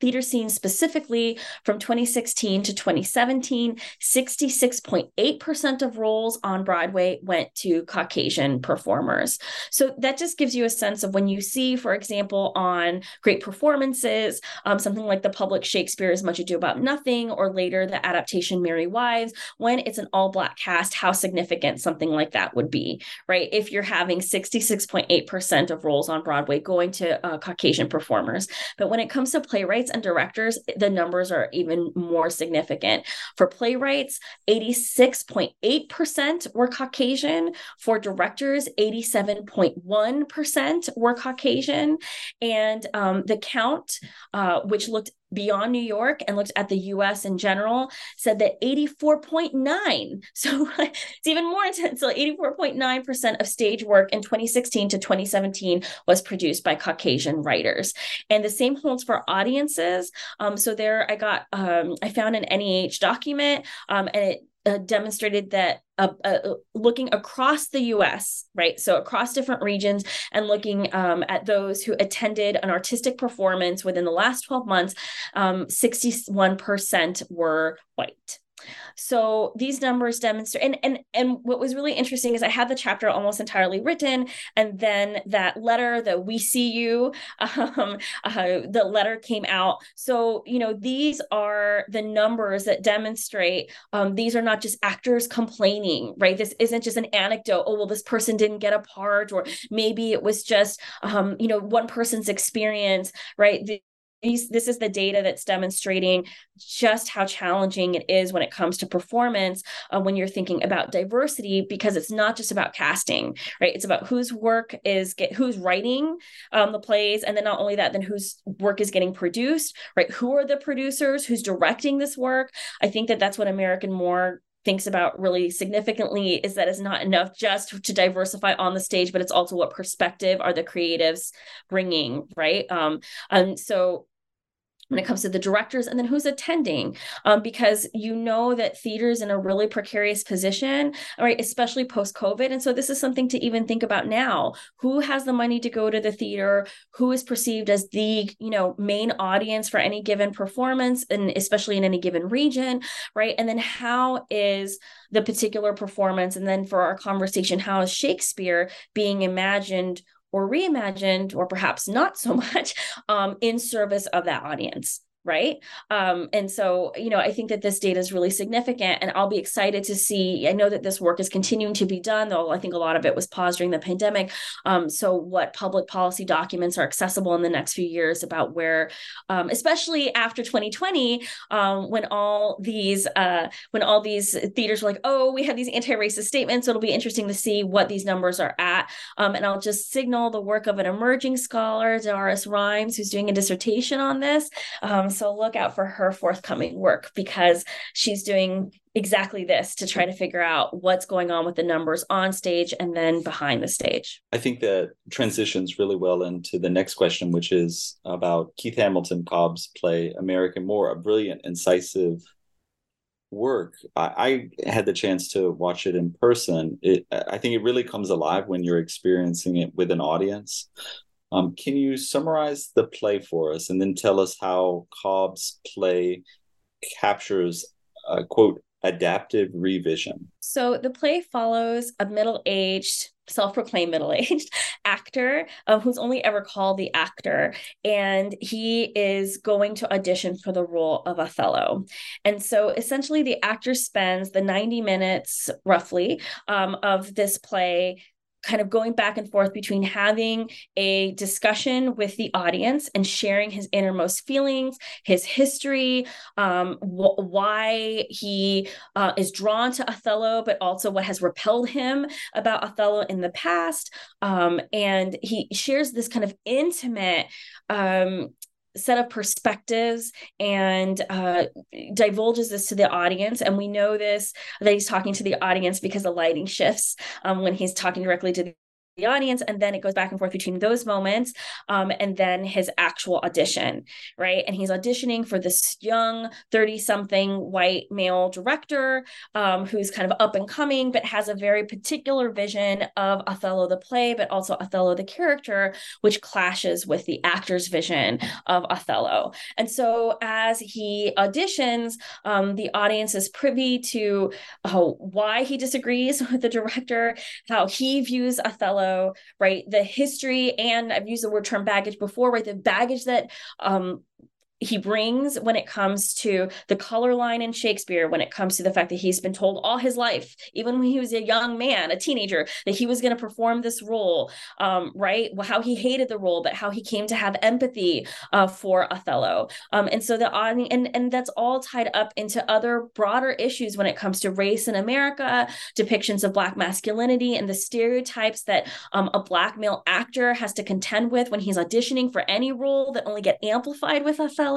theater scene specifically, from 2016 to 2017, 66.8% of roles on Broadway went to Caucasian performers. So that just gives you a sense of when you see, for example, on great performances, um, something like the public Shakespeare Shakespeare's Much Ado About Nothing, or later the adaptation Merry Wives, when it's an all Black cast, how significant something like that would be right? If you're having 66.8% of roles on Broadway going to uh, Caucasian performers. But when it comes to playwrights and directors, the numbers are even more significant. For playwrights, 86.8% were Caucasian. For directors, 87.1% were Caucasian. And um, the count, uh, which looked beyond New York and looked at the US in general, said that 84.9, so it's even more intense. So 84.9% of stage work in 2016 to 2017 was produced by Caucasian writers. And the same holds for audiences. Um, so there I got, um, I found an NEH document um, and it uh, demonstrated that uh, uh, looking across the US, right? So across different regions and looking um, at those who attended an artistic performance within the last 12 months, um, 61% were white. So these numbers demonstrate, and and and what was really interesting is I had the chapter almost entirely written, and then that letter, that "We see you," um, uh, the letter came out. So you know these are the numbers that demonstrate um, these are not just actors complaining, right? This isn't just an anecdote. Oh well, this person didn't get a part, or maybe it was just um, you know one person's experience, right? The, these, this is the data that's demonstrating just how challenging it is when it comes to performance uh, when you're thinking about diversity because it's not just about casting right? It's about whose work is get who's writing um, the plays and then not only that then whose work is getting produced right? Who are the producers? Who's directing this work? I think that that's what american moor thinks about really significantly is that it's not enough just to diversify on the stage, but it's also what perspective are the creatives bringing, right? Um, and so when it comes to the directors and then who's attending um, because you know that theater is in a really precarious position right especially post covid and so this is something to even think about now. Who has the money to go to the theater? Who is perceived as the you know main audience for any given performance and especially in any given region right? And then how is the particular performance? And then for our conversation how is shakespeare being imagined or reimagined, or perhaps not so much, um, in service of that audience right? Um, and so you know i think that this data is really significant and i'll be excited to see i know that this work is continuing to be done though i think a lot of it was paused during the pandemic. Um, so what public policy documents are accessible in the next few years about where um, especially after 2020 um, when all these uh, when all these theaters were like oh we have these anti-racist statements so it'll be interesting to see what these numbers are at. Um, and i'll just signal the work of an emerging scholar doris rhymes who's doing a dissertation on this. Um, so look out for her forthcoming work because she's doing exactly this to try to figure out what's going on with the numbers on stage and then behind the stage. I think that transitions really well into the next question, which is about Keith Hamilton Cobb's play American Moor, a brilliant, incisive work. I, I, had the chance to watch it in person. It, I think it really comes alive when you're experiencing it with an audience. Um, can you summarize the play for us and then tell us how Cobb's play captures a quote adaptive revision? So the play follows a middle aged, self proclaimed middle aged actor um, who's only ever called the actor. And he is going to audition for the role of Othello. And so essentially, the actor spends the 90 minutes roughly um, of this play kind of going back and forth between having a discussion with the audience and sharing his innermost feelings, his history, um, wh- why he uh, is drawn to Othello, but also what has repelled him about Othello in the past. Um, and he shares this kind of intimate um, set of perspectives and uh, divulges this to the audience. And we know this that he's talking to the audience because the lighting shifts um, when he's talking directly to the audience and then it goes back and forth between those moments um, and then his actual audition right? And he's auditioning for this young 30 something white male director um, who's kind of up and coming but has a very particular vision of othello the play but also othello the character which clashes with the actor's vision of othello. And so as he auditions um, the audience is privy to uh, why he disagrees with the director how he views othello right? The history, and I've used the word term baggage before, right? The baggage that um, he brings when it comes to the color line in Shakespeare, when it comes to the fact that he's been told all his life, even when he was a young man, a teenager, that he was going to perform this role, um, right? How he hated the role, but how he came to have empathy uh, for Othello. Um, and so the and and that's all tied up into other broader issues when it comes to race in America, depictions of black masculinity, and the stereotypes that um, a black male actor has to contend with when he's auditioning for any role that only get amplified with Othello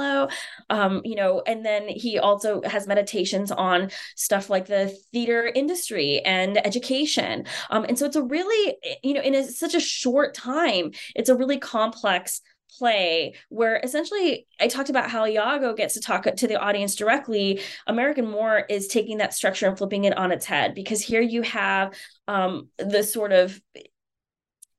um, you know and then he also has meditations on stuff like the theater industry and education um, and so it's a really you know in a, such a short time it's a really complex play where essentially I talked about how Iago gets to talk to the audience directly. American Moor is taking that structure and flipping it on its head because here you have um, the sort of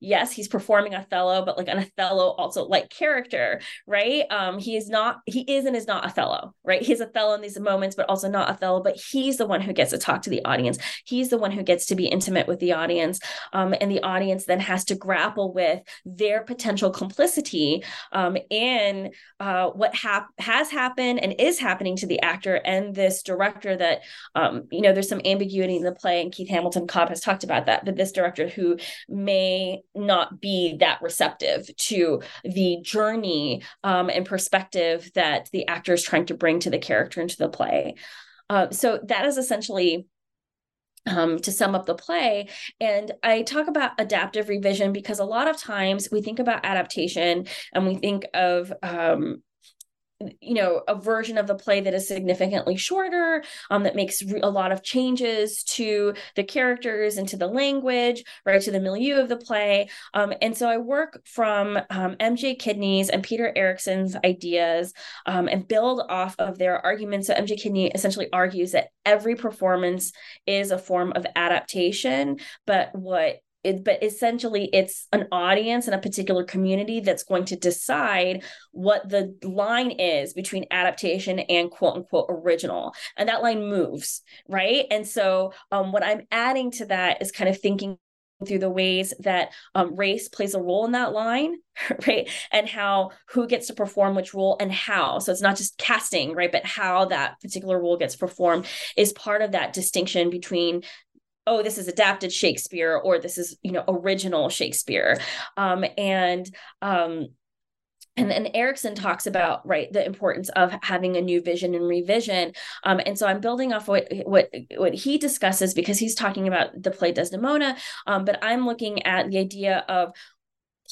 yes, he's performing Othello, but like an Othello also like character, right? Um, he is not, he is and is not Othello, right? He's Othello in these moments, but also not Othello, but he's the one who gets to talk to the audience. He's the one who gets to be intimate with the audience. Um, and the audience then has to grapple with their potential complicity um, in uh, what hap- has happened and is happening to the actor and this director that, um, you know, there's some ambiguity in the play, and Keith Hamilton Cobb has talked about that, but this director who may not be that receptive to the journey um, and perspective that the actor is trying to bring to the character into the play. Uh, so that is essentially um, to sum up the play. And I talk about adaptive revision because a lot of times we think about adaptation and we think of um, you know a version of the play that is significantly shorter um, that makes a lot of changes to the characters and to the language right to the milieu of the play. Um, and so i work from um, mj Kidnie's and peter erickson's ideas um, and build off of their arguments. So mj kidney essentially argues that every performance is a form of adaptation but what it, but essentially it's an audience and a particular community that's going to decide what the line is between adaptation and quote unquote original. And that line moves right? And so um, what i'm adding to that is kind of thinking through the ways that um, race plays a role in that line right? And how who gets to perform which role and how. So it's not just casting right? But how that particular role gets performed is part of that distinction between oh this is adapted shakespeare or this is you know original shakespeare um, and um, and then Erickson talks about right the importance of having a new vision and revision. Um, and so I'm building off what what what he discusses because he's talking about the play Desdemona, um, but I'm looking at the idea of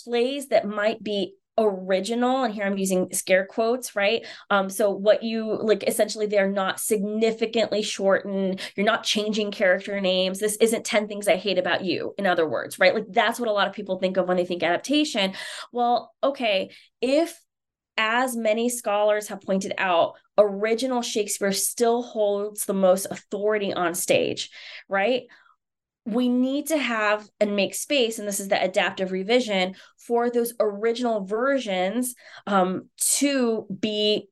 plays that might be original and here i'm using scare quotes right? Um so what you like essentially they're not significantly shortened. You're not changing character names. This isn't 10 things i hate about you in other words right? Like that's what a lot of people think of when they think adaptation. Well okay if as many scholars have pointed out, original Shakespeare still holds the most authority on stage, right? We need to have and make space and this is the adaptive revision for those original versions um, to be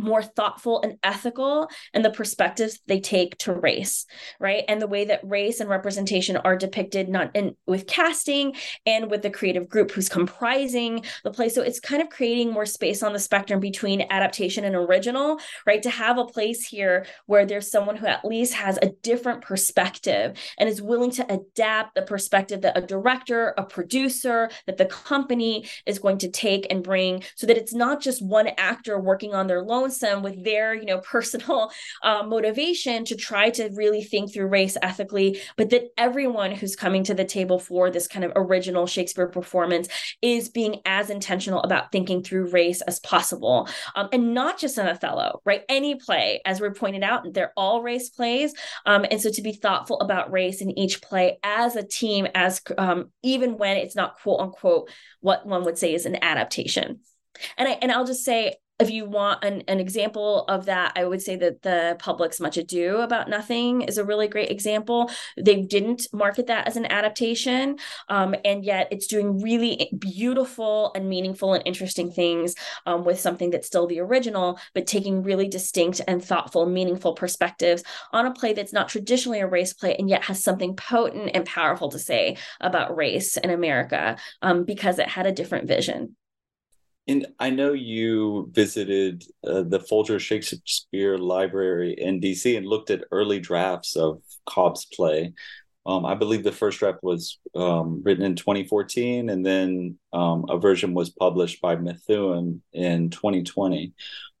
more thoughtful and ethical and the perspectives they take to race right? And the way that race and representation are depicted not in with casting and with the creative group who's comprising the play. So it's kind of creating more space on the spectrum between adaptation and original right? To have a place here where there's someone who at least has a different perspective and is willing to adapt the perspective that a director a producer that the company is going to take and bring so that it's not just one actor working on their lone with their you know personal uh, motivation to try to really think through race ethically but that everyone who's coming to the table for this kind of original shakespeare performance is being as intentional about thinking through race as possible. Um, and not just an othello right? Any play as we're pointed out they're all race plays. Um, and so to be thoughtful about race in each play as a team as um, even when it's not quote unquote what one would say is an adaptation. And I and I'll just say if you want an, an example of that, I would say that the public's Much Ado About Nothing is a really great example. They didn't market that as an adaptation, um, and yet it's doing really beautiful and meaningful and interesting things um, with something that's still the original, but taking really distinct and thoughtful, meaningful perspectives on a play that's not traditionally a race play and yet has something potent and powerful to say about race in America um, because it had a different vision. And I know you visited uh, the Folger Shakespeare Library in DC and looked at early drafts of Cobb's play. Um, I believe the first draft was um, written in 2014, and then um, a version was published by Methuen in 2020.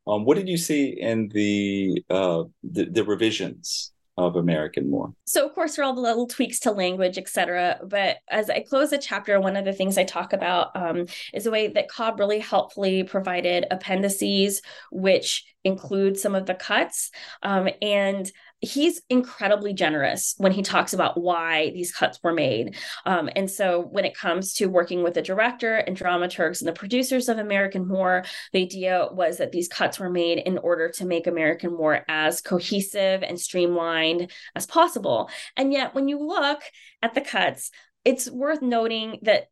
Um, what did you see in the, uh, the, the revisions of American Moor. So, of course, there are all the little tweaks to language, etc. But as I close the chapter, one of the things I talk about um, is the way that Cobb really helpfully provided appendices, which include some of the cuts. Um, and he's incredibly generous when he talks about why these cuts were made. Um, and so when it comes to working with the director and dramaturgs and the producers of American Moor, the idea was that these cuts were made in order to make American Moor as cohesive and streamlined as possible. And yet when you look at the cuts, it's worth noting that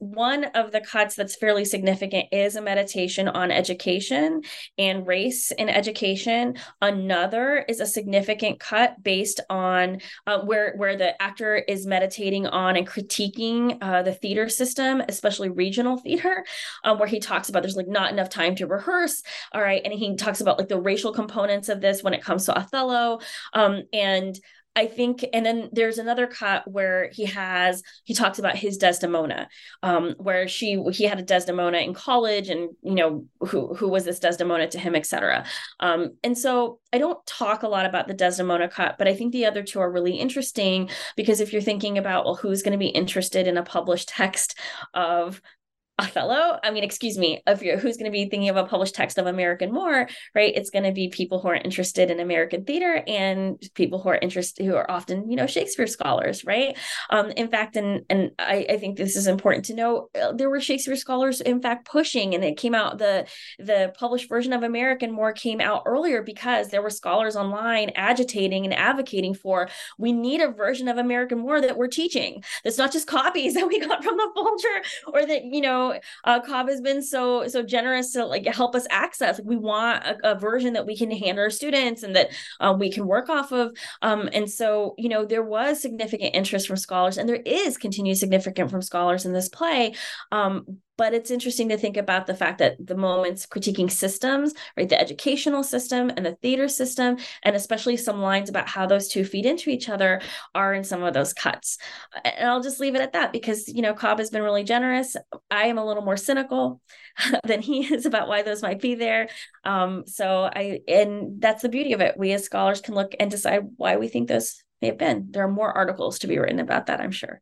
one of the cuts that's fairly significant is a meditation on education and race in education. Another is a significant cut based on uh, where where the actor is meditating on and critiquing uh, the theater system, especially regional theater, um, where he talks about there's like not enough time to rehearse. All right, and he talks about like the racial components of this when it comes to Othello, um, and I think, and then there's another cut where he has he talks about his Desdemona, um, where she he had a Desdemona in college, and you know who who was this Desdemona to him, etc. Um, and so I don't talk a lot about the Desdemona cut, but I think the other two are really interesting because if you're thinking about well, who's going to be interested in a published text of Othello. I mean, excuse me, who's going to be thinking of a published text of American Moor, right? It's going to be people who are interested in American theater and people who are interested who are often, you know, Shakespeare scholars, right? Um, in fact, and and I, I think this is important to know, uh, there were Shakespeare scholars, in fact, pushing, and it came out the the published version of American Moor came out earlier because there were scholars online agitating and advocating for we need a version of American Moor that we're teaching. That's not just copies that we got from the Folger or that you know uh, Cobb has been so so generous to like help us access. Like we want a, a version that we can hand our students and that uh, we can work off of. Um, and so you know there was significant interest from scholars, and there is continued significant from scholars in this play. Um, but it's interesting to think about the fact that the moments critiquing systems right the educational system and the theater system and especially some lines about how those two feed into each other are in some of those cuts. And i'll just leave it at that because you know cobb has been really generous. I am a little more cynical than he is about why those might be there. Um, so i and that's the beauty of it. We as scholars can look and decide why we think those may have been. There are more articles to be written about that i'm sure.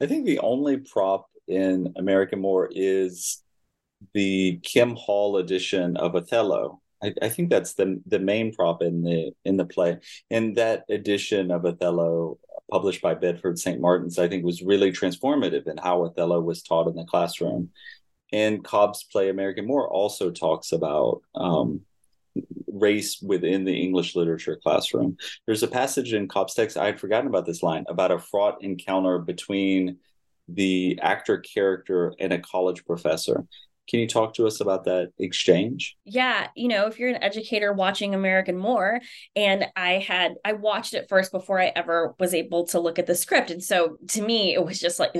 I think the only prop in American Moor is the Kim Hall edition of Othello. I, I, think that's the the main prop in the in the play. And that edition of Othello, published by Bedford St. Martin's, I think was really transformative in how Othello was taught in the classroom. And Cobb's play American Moor also talks about um, race within the English literature classroom. There's a passage in Cobb's text, I had forgotten about this line, about a fraught encounter between the actor character and a college professor. Can you talk to us about that exchange? Yeah, you know, if you're an educator watching American Moor, and I had I watched it first before I ever was able to look at the script, and so to me it was just like,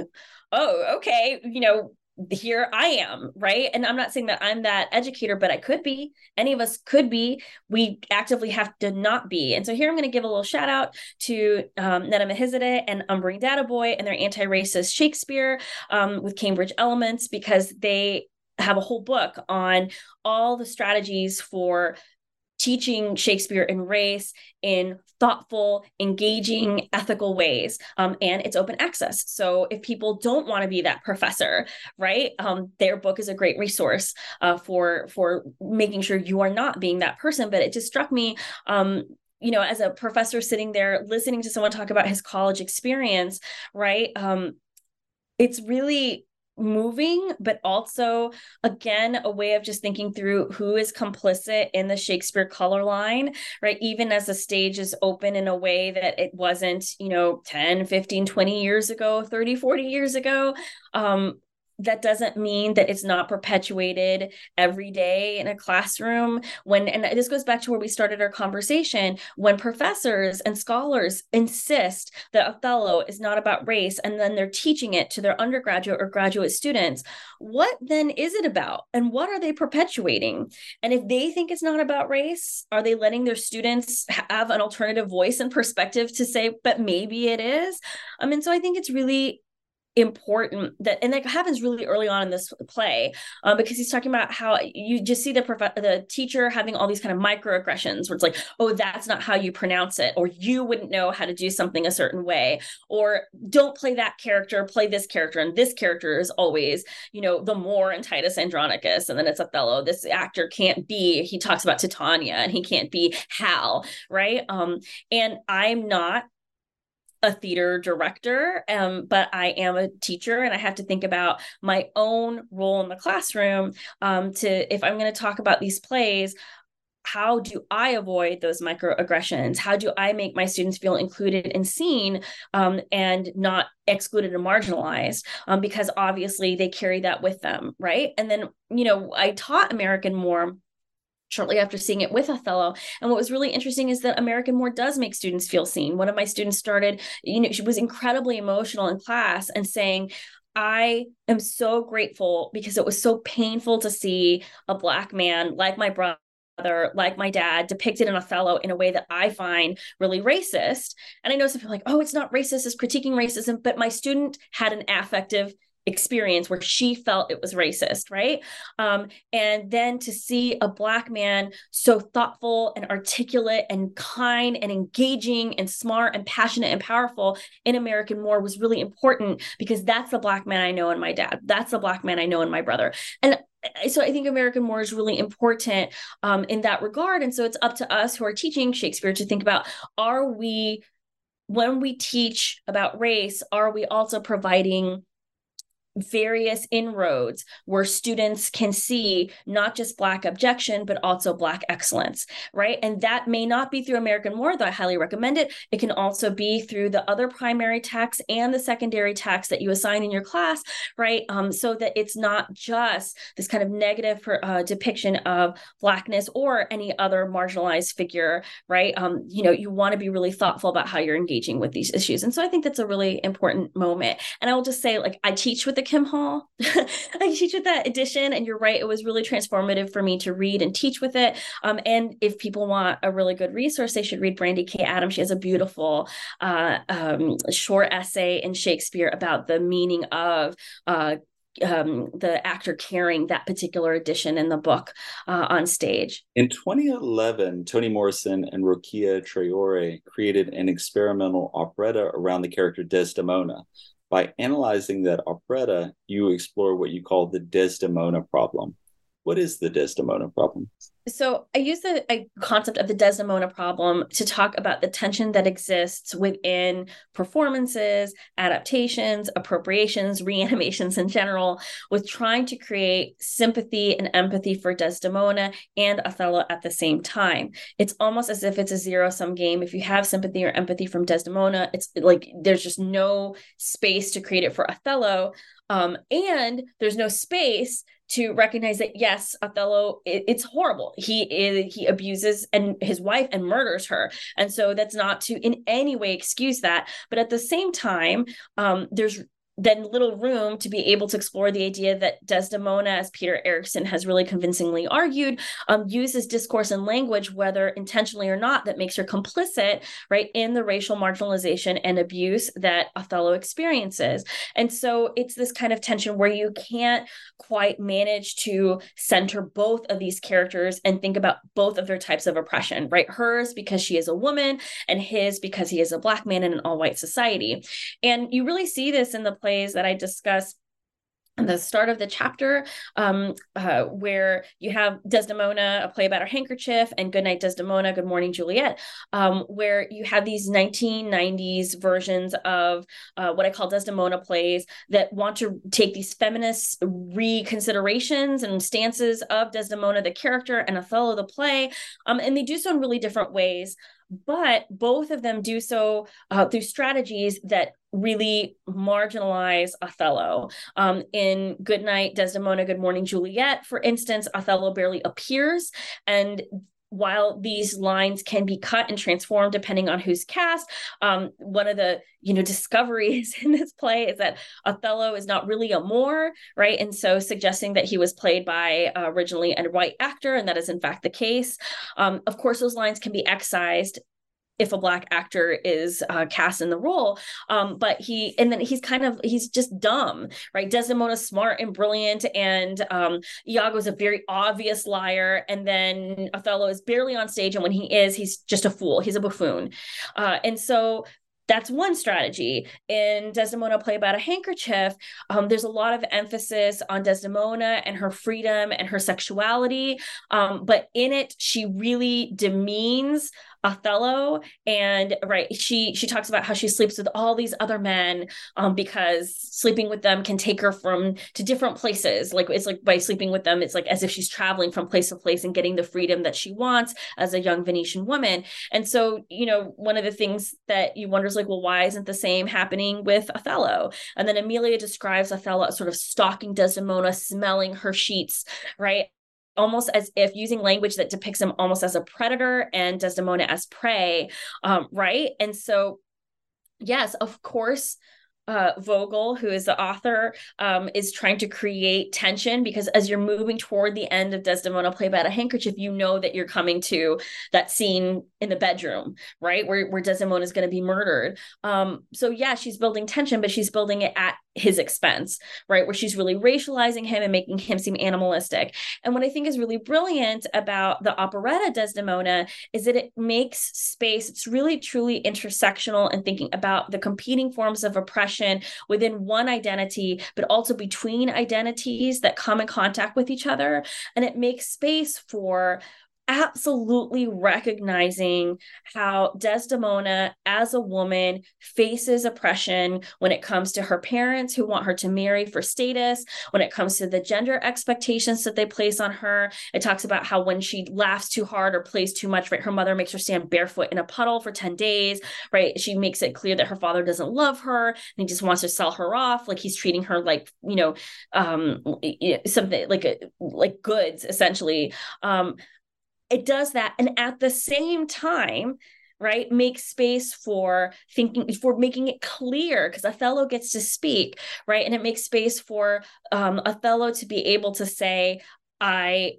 oh, okay, you know, here I am, right? And I'm not saying that I'm that educator, but I could be. Any of us could be. We actively have to not be. And so here I'm going to give a little shout out to um, Nedda Mehdizadeh and Ambereen Dadabhoy and their anti-racist Shakespeare um, with Cambridge Elements because they have a whole book on all the strategies for teaching Shakespeare and race in thoughtful, engaging, ethical ways. Um, and it's open access. So if people don't want to be that professor, right, um, their book is a great resource uh, for for making sure you are not being that person. But it just struck me. Um, you know, as a professor sitting there listening to someone talk about his college experience, right? Um, it's really moving, but also, again, a way of just thinking through who is complicit in the Shakespeare color line, right? Even as the stage is open in a way that it wasn't, you know, 10, 15, 20 years ago, 30, 40 years ago. Um, that doesn't mean that it's not perpetuated every day in a classroom. When and this goes back to where we started our conversation when professors and scholars insist that othello is not about race and then they're teaching it to their undergraduate or graduate students what then is it about? And what are they perpetuating? And if they think it's not about race are they letting their students have an alternative voice and perspective to say but maybe it is? I mean so i think it's really important that and that happens really early on in this play um, because he's talking about how you just see the prof- the teacher having all these kind of microaggressions where it's like oh that's not how you pronounce it or you wouldn't know how to do something a certain way or don't play that character play this character and this character is always you know the moor in titus andronicus and then it's othello. This actor can't be he talks about titania and he can't be hal right? Um and i'm not a theater director, um, but I am a teacher and I have to think about my own role in the classroom. Um, to if I'm going to talk about these plays, how do I avoid those microaggressions? How do I make my students feel included and seen um, and not excluded and marginalized? Um, because obviously they carry that with them, right? And then, you know, I taught American Moor shortly after seeing it with Othello. And what was really interesting is that American Moor does make students feel seen. One of my students started, you know, she was incredibly emotional in class and saying, I am so grateful because it was so painful to see a Black man like my brother like my dad depicted in Othello in a way that I find really racist. And I know some people like, oh, it's not racist, it's critiquing racism, but my student had an affective experience where she felt it was racist, right? Um, and then to see a black man so thoughtful and articulate and kind and engaging and smart and passionate and powerful in American Moor was really important because that's the black man I know in my dad. That's the black man I know in my brother. And so I think American Moor is really important um, in that regard. And so it's up to us who are teaching Shakespeare to think about are we, when we teach about race, are we also providing various inroads where students can see not just black objection but also black excellence right? And that may not be through american moor though i highly recommend it. It can also be through the other primary text and the secondary text that you assign in your class right? Um, so that it's not just this kind of negative uh, depiction of blackness or any other marginalized figure right? Um, you know you want to be really thoughtful about how you're engaging with these issues. And so i think that's a really important moment. And i will just say like i teach with the Kim Hall. I teach with that edition, and you're right, it was really transformative for me to read and teach with it. Um, and if people want a really good resource, they should read Brandi K. Adams. She has a beautiful uh, um, short essay in Shakespeare about the meaning of uh, um, the actor carrying that particular edition in the book uh, on stage. In 2011, Toni Morrison and Rokia Traore created an experimental operetta around the character Desdemona, by analyzing that operetta, you explore what you call the Desdemona problem. What is the Desdemona problem? So, I use the concept of the Desdemona problem to talk about the tension that exists within performances, adaptations, appropriations, reanimations in general, with trying to create sympathy and empathy for Desdemona and Othello at the same time. It's almost as if it's a zero sum game. If you have sympathy or empathy from Desdemona, it's like there's just no space to create it for Othello. Um, and there's no space to recognize that yes othello it, it's horrible. He is he abuses and his wife and murders her. And so that's not to in any way excuse that. But at the same time um, there's then little room to be able to explore the idea that Desdemona, as Peter Erickson has really convincingly argued, um, uses discourse and language, whether intentionally or not, that makes her complicit, right, in the racial marginalization and abuse that Othello experiences. And so it's this kind of tension where you can't quite manage to center both of these characters and think about both of their types of oppression, right? Hers because she is a woman, and his because he is a black man in an all white society. And you really see this in the plays that I discuss the start of the chapter um, uh, where you have Desdemona, a play about her handkerchief, and Goodnight Desdemona, Good Morning Juliet, um, where you have these 1990s versions of uh, what I call Desdemona plays that want to take these feminist reconsiderations and stances of Desdemona, the character, and Othello, the play, um, and they do so in really different ways but both of them do so uh, through strategies that really marginalize Othello. Um, in Goodnight, Desdemona, Good Morning, Juliet, for instance, Othello barely appears. And while these lines can be cut and transformed depending on who's cast um, one of the you know discoveries in this play is that othello is not really a moor right? And so suggesting that he was played by uh, originally a white actor and that is in fact the case. Um, of course those lines can be excised if a black actor is uh, cast in the role um, but he and then he's kind of he's just dumb right desdemona's smart and brilliant and um, iago's a very obvious liar and then othello is barely on stage and when he is he's just a fool he's a buffoon uh, and so that's one strategy. In Desdemona Play About a Handkerchief, um, there's a lot of emphasis on Desdemona and her freedom and her sexuality. Um, but in it, she really demeans Othello and right she she talks about how she sleeps with all these other men um because sleeping with them can take her from to different places. Like it's like by sleeping with them it's like as if she's traveling from place to place and getting the freedom that she wants as a young Venetian woman. And so you know one of the things that you wonder is like well why isn't the same happening with Othello? And then Emilia describes Othello as sort of stalking Desdemona smelling her sheets right almost as if using language that depicts him almost as a predator and Desdemona as prey, um, right? And so, yes, of course, uh, Vogel, who is the author, um, is trying to create tension because as you're moving toward the end of Desdemona, play about a handkerchief, you know that you're coming to that scene in the bedroom, right? Where where Desdemona is going to be murdered. Um, so yeah, she's building tension, but she's building it at his expense, right? Where she's really racializing him and making him seem animalistic. And what I think is really brilliant about the operetta Desdemona is that it makes space. It's really truly intersectional and thinking about the competing forms of oppression within one identity, but also between identities that come in contact with each other. And it makes space for absolutely recognizing how Desdemona, as a woman, faces oppression when it comes to her parents who want her to marry for status, when it comes to the gender expectations that they place on her. It talks about how when she laughs too hard or plays too much, right, her mother makes her stand barefoot in a puddle for 10 days, right? She makes it clear that her father doesn't love her and he just wants to sell her off. Like he's treating her like, you know, um, something like like goods essentially. Um, it does that and at the same time right make space for thinking for making it clear because othello gets to speak right and it makes space for um, othello to be able to say i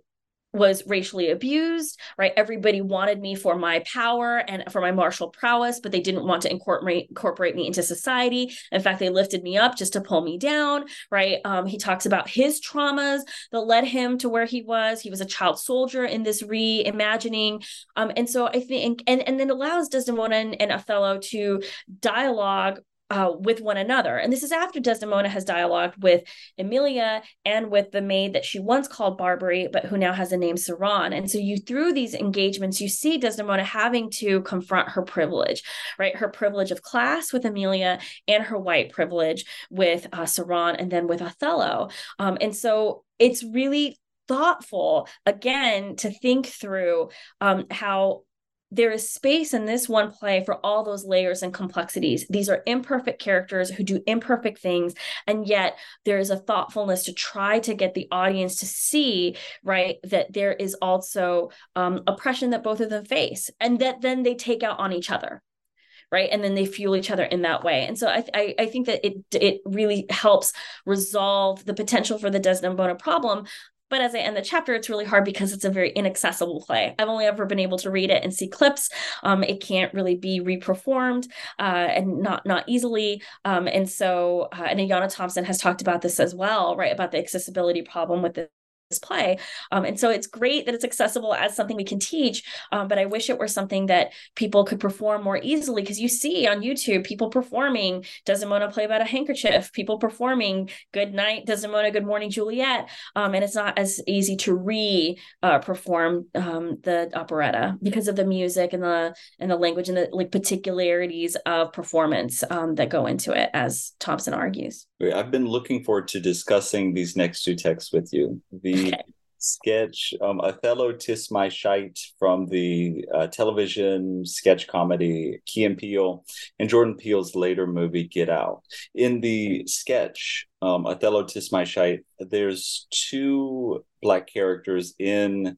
was racially abused, right? Everybody wanted me for my power and for my martial prowess, but they didn't want to incorporate incorporate me into society. In fact, they lifted me up just to pull me down, right? Um, he talks about his traumas that led him to where he was. He was a child soldier in this reimagining, um, and so I think, and and then allows Desdemona and, and Othello to dialogue uh, with one another. And this is after Desdemona has dialogued with Emilia and with the maid that she once called Barbary, but who now has the name Saran. And so you, through these engagements, you see Desdemona having to confront her privilege, right? Her privilege of class with Emilia and her white privilege with uh, Saran and then with Othello. Um, and so it's really thoughtful again to think through um, how there is space in this one play for all those layers and complexities. These are imperfect characters who do imperfect things, and yet there is a thoughtfulness to try to get the audience to see, right, that there is also um, oppression that both of them face, and that then they take out on each other. Right. And then they fuel each other in that way. And so I, I, I think that it it really helps resolve the potential for the Desdemona problem but as I end the chapter, it's really hard because it's a very inaccessible play. I've only ever been able to read it and see clips. Um, it can't really be reperformed uh, and not not easily. Um, and so, uh, and Ayanna Thompson has talked about this as well, right? About the accessibility problem with the play. Um, and so it's great that it's accessible as something we can teach, um, but I wish it were something that people could perform more easily because you see on YouTube people performing Desdemona play about a handkerchief, people performing Good Night Desdemona, Good Morning Juliet, um, and it's not as easy to re uh, perform um, the operetta because of the music and the and the language and the like particularities of performance um, that go into it, as Thompson argues. I've been looking forward to discussing these next two texts with you. The okay. sketch um, Othello Tis My Shite from the uh, television sketch comedy Key and Peele and Jordan Peele's later movie Get Out. In the sketch um, Othello Tis My Shite, there's two black characters in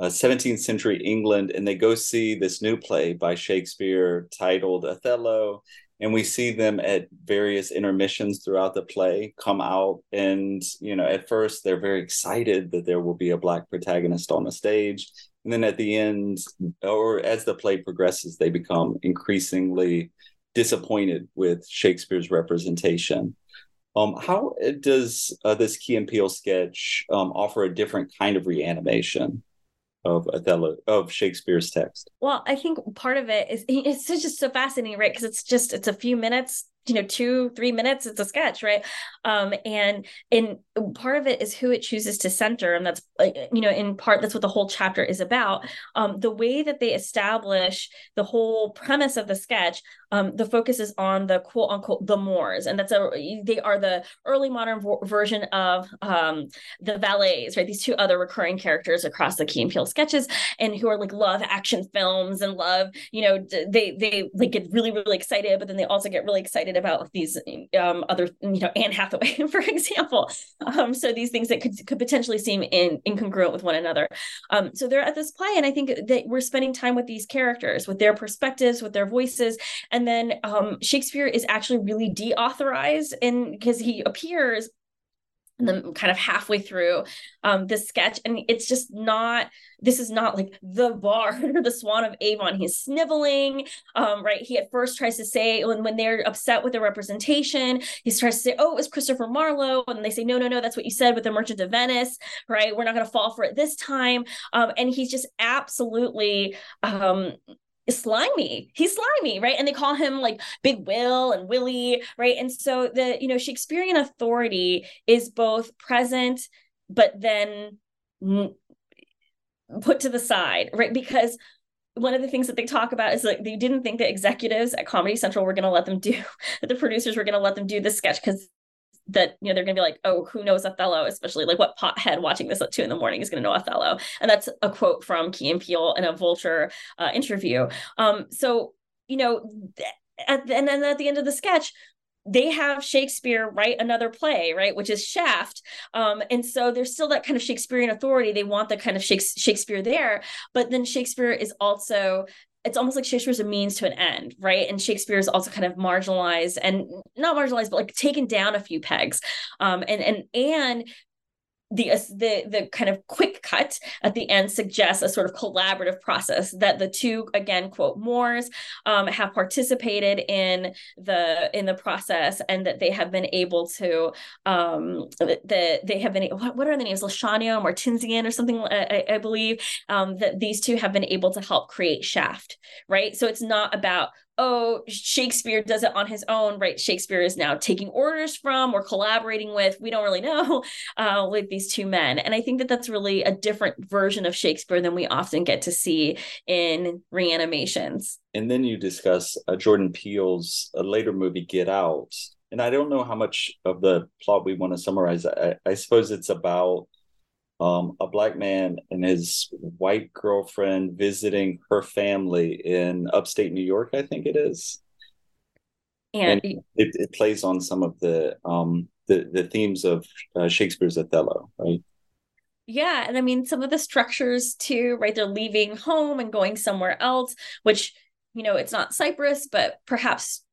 uh, 17th century England, and they go see this new play by Shakespeare titled Othello and we see them at various intermissions throughout the play come out. And you know at first they're very excited that there will be a black protagonist on the stage. And then at the end or as the play progresses they become increasingly disappointed with shakespeare's representation. Um, how does uh, this key and Peele sketch um, offer a different kind of reanimation of Othello of Shakespeare's text? Well, I think part of it is it's just so fascinating, right? Because it's just it's a few minutes you know two three minutes it's a sketch right? Um and and part of it is who it chooses to center and that's you know in part that's what the whole chapter is about. Um the way that they establish the whole premise of the sketch um the focus is on the quote unquote the moors and that's a they are the early modern version of um the valets right? These two other recurring characters across the key and Peele sketches and who are like love action films and love you know they they like get really really excited but then they also get really excited excited about these um, other, you know, Anne Hathaway, for example. Um, so these things that could, could potentially seem in, incongruent with one another. Um, so they're at this play, and I think that we're spending time with these characters, with their perspectives, with their voices, and then um, Shakespeare is actually really deauthorized, and because he appears and then kind of halfway through um, this sketch. And it's just not this is not like the bard or the swan of avon. He's sniveling um, right? He at first tries to say when, when they're upset with the representation he tries to say oh it was christopher marlowe. And they say no no no that's what you said with the merchant of venice right? We're not going to fall for it this time. Um, and he's just absolutely um, slimy. He's slimy right? And they call him like big will and willie right? And so the you know shakespearean authority is both present but then put to the side right? Because one of the things that they talk about is like they didn't think that executives at comedy central were going to let them do that the producers were going to let them do this sketch because that you know they're going to be like oh who knows othello especially like what pothead watching this at two in the morning is going to know othello and that's a quote from key and peele in a vulture uh, interview um so you know at the, and then at the end of the sketch they have Shakespeare write another play, right, which is Shaft. Um, and so there's still that kind of Shakespearean authority. They want the kind of Shakespeare there, but then Shakespeare is also it's almost like Shakespeare's a means to an end, right? And Shakespeare is also kind of marginalized and not marginalized, but like taken down a few pegs. Um, and and and the the the kind of quick cut at the end suggests a sort of collaborative process that the two again quote Moors um, have participated in the in the process and that they have been able to um, the they have been what, what are the names? Lasciano Martinsian or something I, I believe um, that these two have been able to help create Shaft right? So it's not about oh, Shakespeare does it on his own, right? Shakespeare is now taking orders from or collaborating with, we don't really know, uh, with these two men. And I think that that's really a different version of Shakespeare than we often get to see in reanimations. And then you discuss uh, Jordan Peele's uh, later movie, Get Out. And I don't know how much of the plot we want to summarize. I, I suppose it's about um, a black man and his white girlfriend visiting her family in upstate New York, I think it is. And, and it, it, plays on some of the um, the, the themes of uh, Shakespeare's Othello, right? Yeah, and I mean some of the structures too, right? They're leaving home and going somewhere else, which you know it's not Cyprus, but perhaps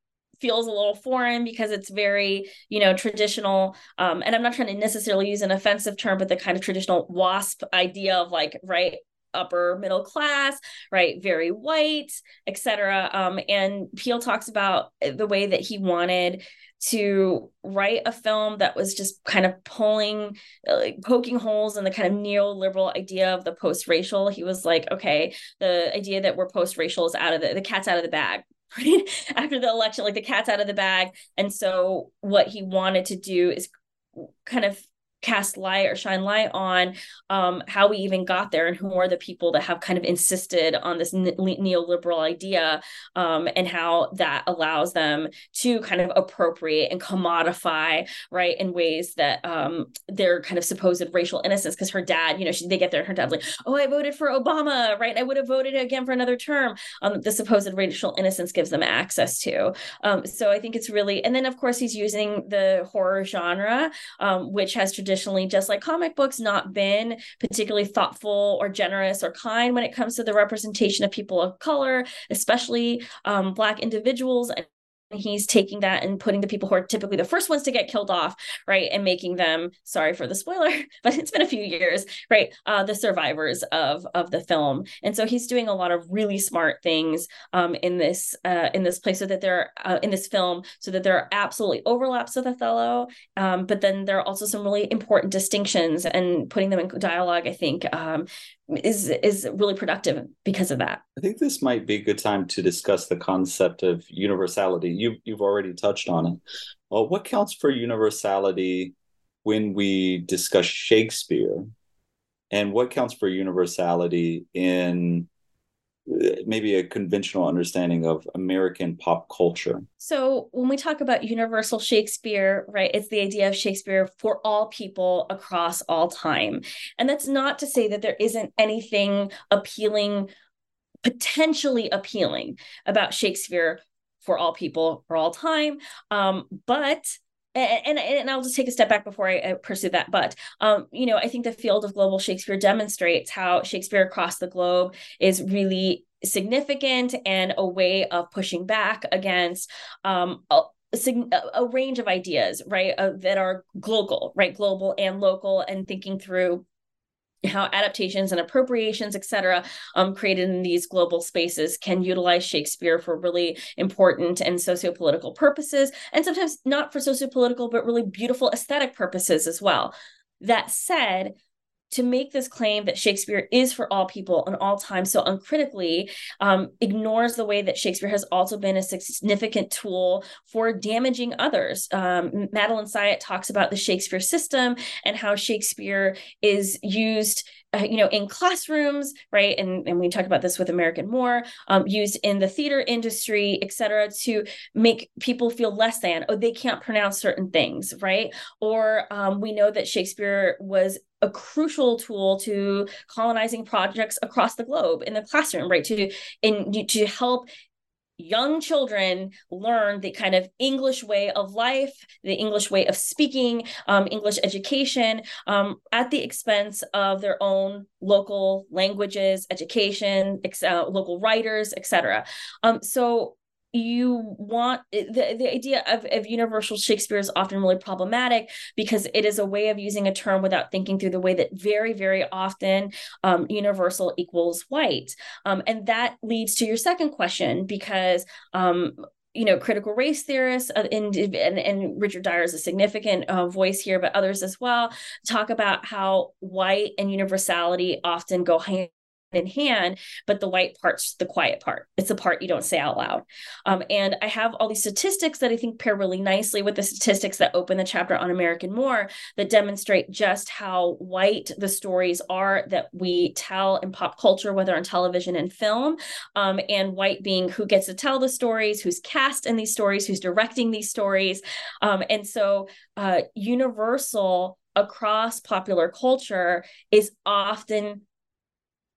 feels a little foreign because it's very you know traditional um, and i'm not trying to necessarily use an offensive term but the kind of traditional wasp idea of like right upper middle class right very white etc um, and peele talks about the way that he wanted to write a film that was just kind of pulling like poking holes in the kind of neoliberal idea of the post-racial. He was like okay the idea that we're post-racial is out of the the cat's out of the bag right after the election like the cat's out of the bag. And so what he wanted to do is kind of cast light or shine light on um, how we even got there and who are the people that have kind of insisted on this ne- neoliberal idea um, and how that allows them to kind of appropriate and commodify right in ways that um, their kind of supposed racial innocence because her dad you know she, they get there and her dad's like oh i voted for obama right? I would have voted again for another term. Um, the supposed racial innocence gives them access to. Um, so i think it's really and then of course he's using the horror genre um, which has traditionally traditionally, just like comic books, not been particularly thoughtful or generous or kind when it comes to the representation of people of color, especially um, Black individuals he's taking that and putting the people who are typically the first ones to get killed off right and making them sorry for the spoiler but it's been a few years right uh, the survivors of of the film. And so he's doing a lot of really smart things um, in this uh, in this place so that there uh, in this film so that there are absolutely overlaps with othello um, but then there are also some really important distinctions and putting them in dialogue i think um, is is really productive because of that. I think this might be a good time to discuss the concept of universality. You've you've already touched on it. Well, what counts for universality when we discuss Shakespeare, and what counts for universality in maybe a conventional understanding of American pop culture. So, when we talk about universal Shakespeare, right, it's the idea of Shakespeare for all people across all time. And that's not to say that there isn't anything appealing, potentially appealing about Shakespeare for all people for all time. Um, but and, and, and I'll just take a step back before I, pursue that. But um, you know, I think the field of global Shakespeare demonstrates how Shakespeare across the globe is really significant and a way of pushing back against um, a, a range of ideas, right, uh, that are global, right, global and local, and thinking through how adaptations and appropriations, et cetera, um, created in these global spaces can utilize Shakespeare for really important and sociopolitical purposes, and sometimes not for sociopolitical, but really beautiful aesthetic purposes as well. That said, to make this claim that Shakespeare is for all people and all time so uncritically um, ignores the way that Shakespeare has also been a significant tool for damaging others. Um, Madeline Sayet talks about the Shakespeare system and how Shakespeare is used uh, you know, in classrooms, right? And, and we talked about this with American Moor, um, used in the theater industry, et cetera, to make people feel less than, oh, they can't pronounce certain things, right? Or um, we know that Shakespeare was a crucial tool to colonizing projects across the globe in the classroom, right? To in to help young children learn the kind of English way of life, the English way of speaking, um, English education um, at the expense of their own local languages, education, ex- uh, local writers, etc. Um, so you want the, the idea of, of universal shakespeare is often really problematic because it is a way of using a term without thinking through the way that very very often um, universal equals white. Um, and that leads to your second question because um, you know critical race theorists uh, and, and, and richard dyer is a significant uh, voice here but others as well talk about how white and universality often go hand in hand, but the white part's the quiet part. It's the part you don't say out loud. Um, and I have all these statistics that I think pair really nicely with the statistics that open the chapter on American Moor that demonstrate just how white the stories are that we tell in pop culture, whether on television and film, um, and white being who gets to tell the stories, who's cast in these stories, who's directing these stories. Um, and so uh, Universal across popular culture is often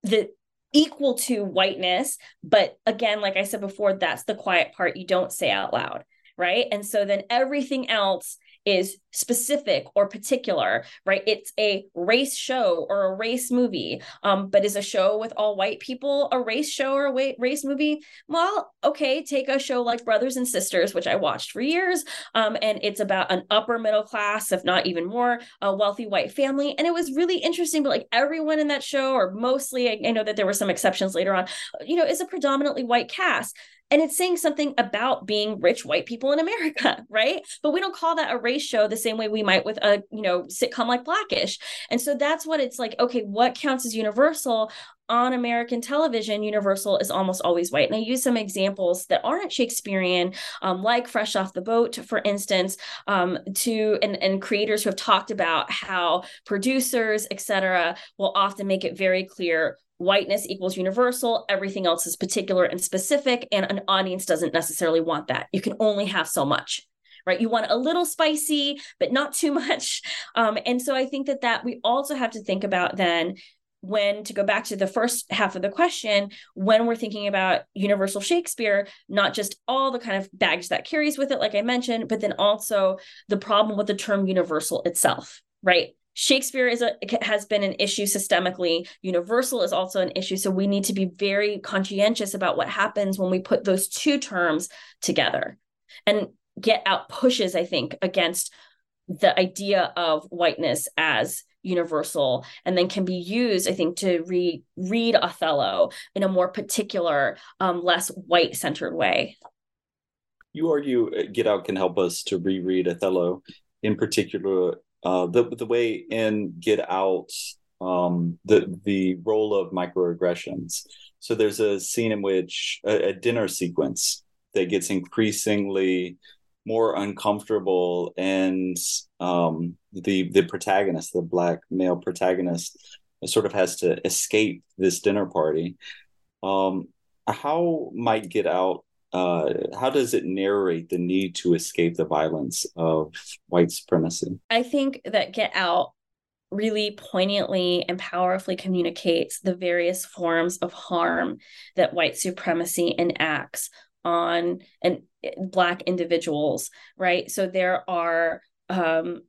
the equal to whiteness but again like i said before that's the quiet part. You don't say out loud right? And so then everything else is specific or particular, right? It's a race show or a race movie. Um, but is a show with all white people a race show or a race movie? Well, okay, take a show like Brothers and Sisters, which I watched for years. Um, and it's about an upper middle class, if not even more, a wealthy white family. And it was really interesting, but like everyone in that show, or mostly, I, I know that there were some exceptions later on, you know, is a predominantly white cast and it's saying something about being rich white people in America, right? But we don't call that a race show the same way we might with a, you know, sitcom like Blackish. And so that's what it's like, okay, what counts as universal? on American television, Universal is almost always white. And I use some examples that aren't Shakespearean, um, like Fresh Off the Boat, for instance, um, to and, and creators who have talked about how producers, et cetera, will often make it very clear whiteness equals universal, everything else is particular and specific, and an audience doesn't necessarily want that. You can only have so much right? You want a little spicy but not too much. Um, and so i think that that we also have to think about then when to go back to the first half of the question when we're thinking about universal shakespeare not just all the kind of baggage that carries with it like i mentioned but then also the problem with the term universal itself right Shakespeare is a has been an issue systemically. Universal is also an issue. So we need to be very conscientious about what happens when we put those two terms together. And Get Out pushes, I think, against the idea of whiteness as universal and then can be used i think to re- read othello in a more particular um, less white centered way you argue uh, get out can help us to reread othello in particular uh, the the way in Get Out, um, the the role of microaggressions. So there's a scene in which a, a dinner sequence that gets increasingly more uncomfortable, and um, the the protagonist, the black male protagonist, sort of has to escape this dinner party. Um, how might Get Out uh, how does it narrate the need to escape the violence of white supremacy? I think that Get Out really poignantly and powerfully communicates the various forms of harm that white supremacy enacts on and black individuals right so there are um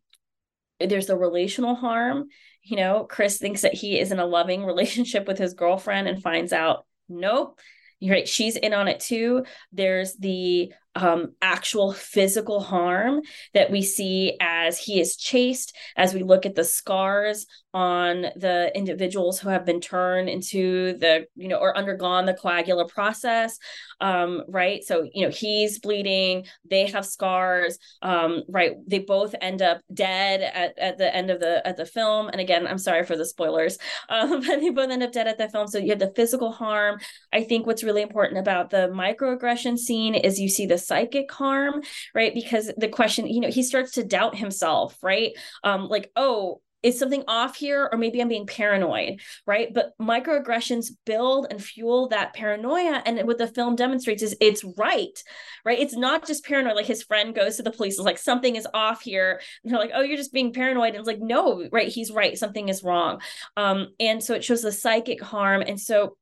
there's the relational harm you know chris thinks that he is in a loving relationship with his girlfriend and finds out nope right she's in on it too. There's the um, actual physical harm that we see as he is chased, as we look at the scars on the individuals who have been turned into the, you know, or undergone the coagular process, um, right? So, you know, he's bleeding, they have scars, um, right? They both end up dead at, at the end of the at the film. And again, I'm sorry for the spoilers, um, but they both end up dead at the film. So you have the physical harm. I think what's really important about the microaggression scene is you see the psychic harm, right? Because the question, you know, he starts to doubt himself, right? Um, like, oh, is something off here or maybe i'm being paranoid right? But microaggressions build and fuel that paranoia and what the film demonstrates is it's right right? It's not just paranoid like his friend goes to the police is like something is off here. And they're like oh you're just being paranoid. And it's like no right he's right something is wrong. Um and so it shows the psychic harm. And so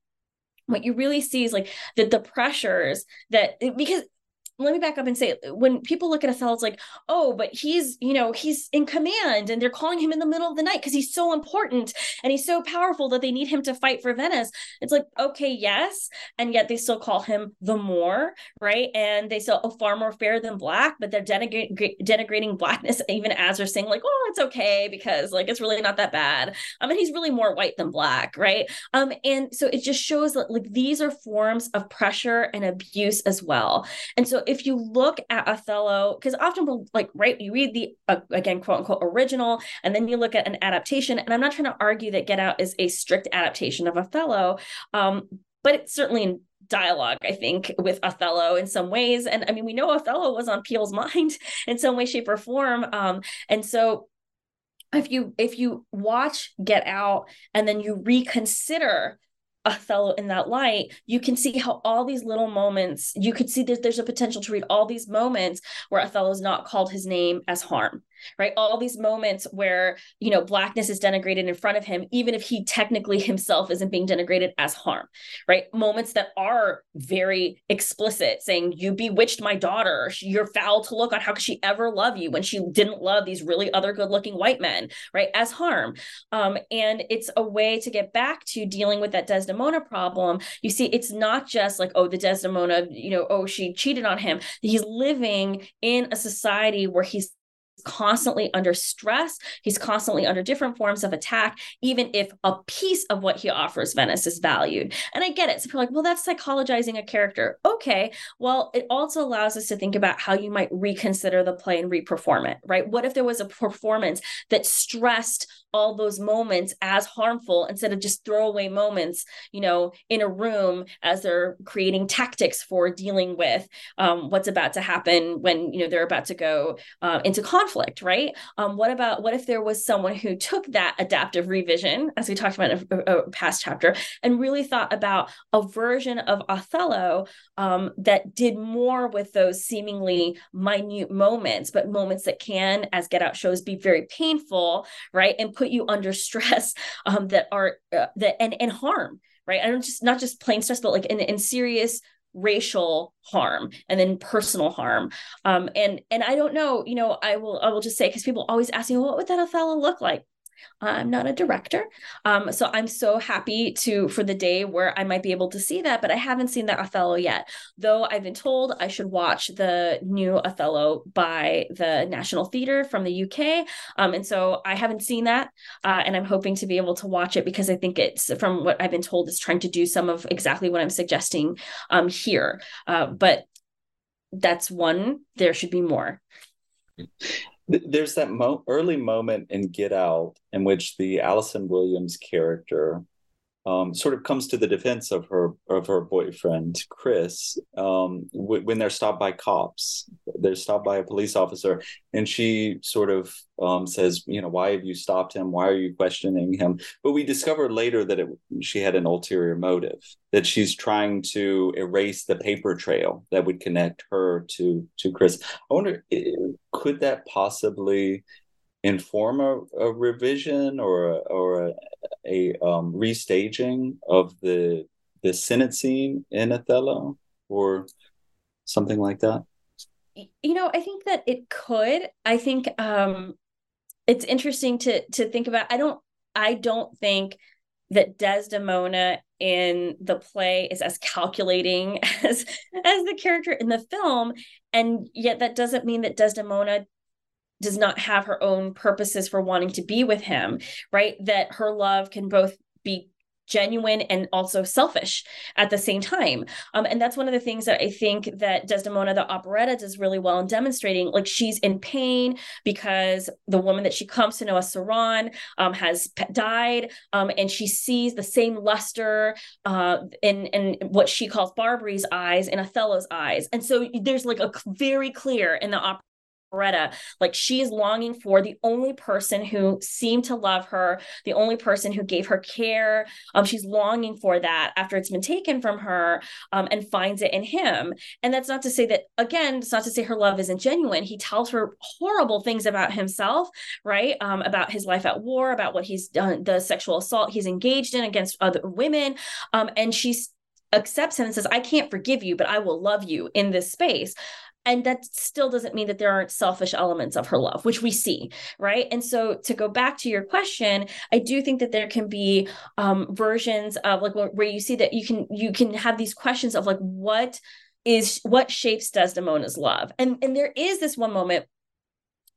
what you really see is like the the pressures that because let me back up and say when people look at Othello, it's like, oh, but he's, you know, he's in command and they're calling him in the middle of the night because he's so important and he's so powerful that they need him to fight for Venice. It's like, okay, yes. And yet they still call him the moor, right? And they still oh, far more fair than black, but they're denigrating, denigrating blackness even as they're saying, like, oh, it's okay because like it's really not that bad. I mean, he's really more white than black, right? Um, and so it just shows that like these are forms of pressure and abuse as well. And so if you look at Othello, because often we'll like, right, you read the, uh, again, quote unquote, original, and then you look at an adaptation. And I'm not trying to argue that Get Out is a strict adaptation of Othello, um, but it's certainly in dialogue, I think, with Othello in some ways. And I mean, we know Othello was on Peele's mind in some way, shape, or form. Um, and so if you if you watch Get Out and then you reconsider Othello in that light, you can see how all these little moments, you could see that there's a potential to read all these moments where Othello's not called his name as harm right? All these moments where you know blackness is denigrated in front of him even if he technically himself isn't being denigrated as harm right? Moments that are very explicit saying you bewitched my daughter. You're foul to look on. How could she ever love you when she didn't love these really other good looking white men right as harm? Um, and it's a way to get back to dealing with that desdemona problem. You see it's not just like oh the desdemona you know oh she cheated on him. He's living in a society where he's constantly under stress. He's constantly under different forms of attack, even if a piece of what he offers Venice is valued. And I get it. So people like, well, that's psychologizing a character. Okay. Well, it also allows us to think about how you might reconsider the play and reperform it, right? What if there was a performance that stressed all those moments as harmful instead of just throwaway moments, you know, in a room as they're creating tactics for dealing with um, what's about to happen when, you know, they're about to go uh, into conflict, right? Um, what about, what if there was someone who took that adaptive revision, as we talked about in a, a past chapter, and really thought about a version of Othello um, that did more with those seemingly minute moments, but moments that can, as Get Out shows, be very painful, right? And put you under stress um, that are uh, that and and harm right i don't just not just plain stress but like in, in serious racial harm and then personal harm. Um and and i don't know you know i will i will just say because people always ask me well, what would that othello look like I'm not a director. Um, so I'm so happy to for the day where I might be able to see that, but I haven't seen that Othello yet. Though I've been told I should watch the new Othello by the National Theatre from the UK. Um, and so I haven't seen that. Uh, and I'm hoping to be able to watch it because I think it's from what I've been told is trying to do some of exactly what I'm suggesting um, here. Uh, but that's one, there should be more there's that mo- early moment in Get Out in which the Allison Williams character um, sort of comes to the defense of her of her boyfriend Chris um, w- when they're stopped by cops. They're stopped by a police officer, and she sort of um, says, "You know, why have you stopped him? Why are you questioning him?" But we discover later that it, she had an ulterior motive. That she's trying to erase the paper trail that would connect her to to Chris. I wonder, could that possibly inform a, a revision or a, or a, a um, restaging of the the Senate scene in Othello or something like that? You know, I think that it could. I think um, it's interesting to to think about. I don't. I don't think that Desdemona in the play is as calculating as as the character in the film and yet that doesn't mean that desdemona does not have her own purposes for wanting to be with him right that her love can both be genuine and also selfish at the same time. Um, and that's one of the things that I think that Desdemona, the operetta, does really well in demonstrating. Like she's in pain because the woman that she comes to know as Saran um, has died, um, and she sees the same luster uh, in in what she calls Barbary's eyes in Othello's eyes. And so there's like a very clear in the opera Like she is longing for the only person who seemed to love her, the only person who gave her care. Um, she's longing for that after it's been taken from her, um, and finds it in him. And that's not to say that again, it's not to say her love isn't genuine. He tells her horrible things about himself, right? Um, about his life at war, about what he's done, the sexual assault he's engaged in against other women, um, and she's accepts him and says, I can't forgive you, but I will love you in this space and that still doesn't mean that there aren't selfish elements of her love which we see right? And so to go back to your question i do think that there can be um, versions of like where you see that you can you can have these questions of like what is what shapes desdemona's love? And and there is this one moment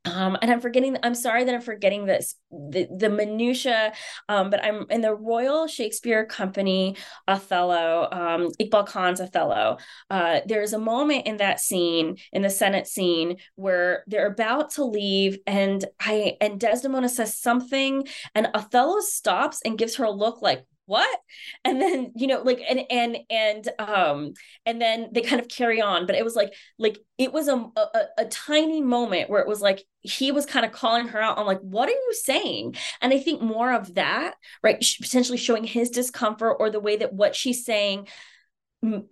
um, and I'm forgetting. I'm sorry that I'm forgetting this the the minutia. Um, but I'm in the Royal Shakespeare Company Othello, um, Iqbal Khan's Othello. Uh, there's a moment in that scene, in the Senate scene, where they're about to leave, and I and Desdemona says something, and Othello stops and gives her a look like, what? And then you know like and and and um and then they kind of carry on but it was like like it was a, a, a tiny moment where it was like he was kind of calling her out on like what are you saying? And i think more of that right potentially showing his discomfort or the way that what she's saying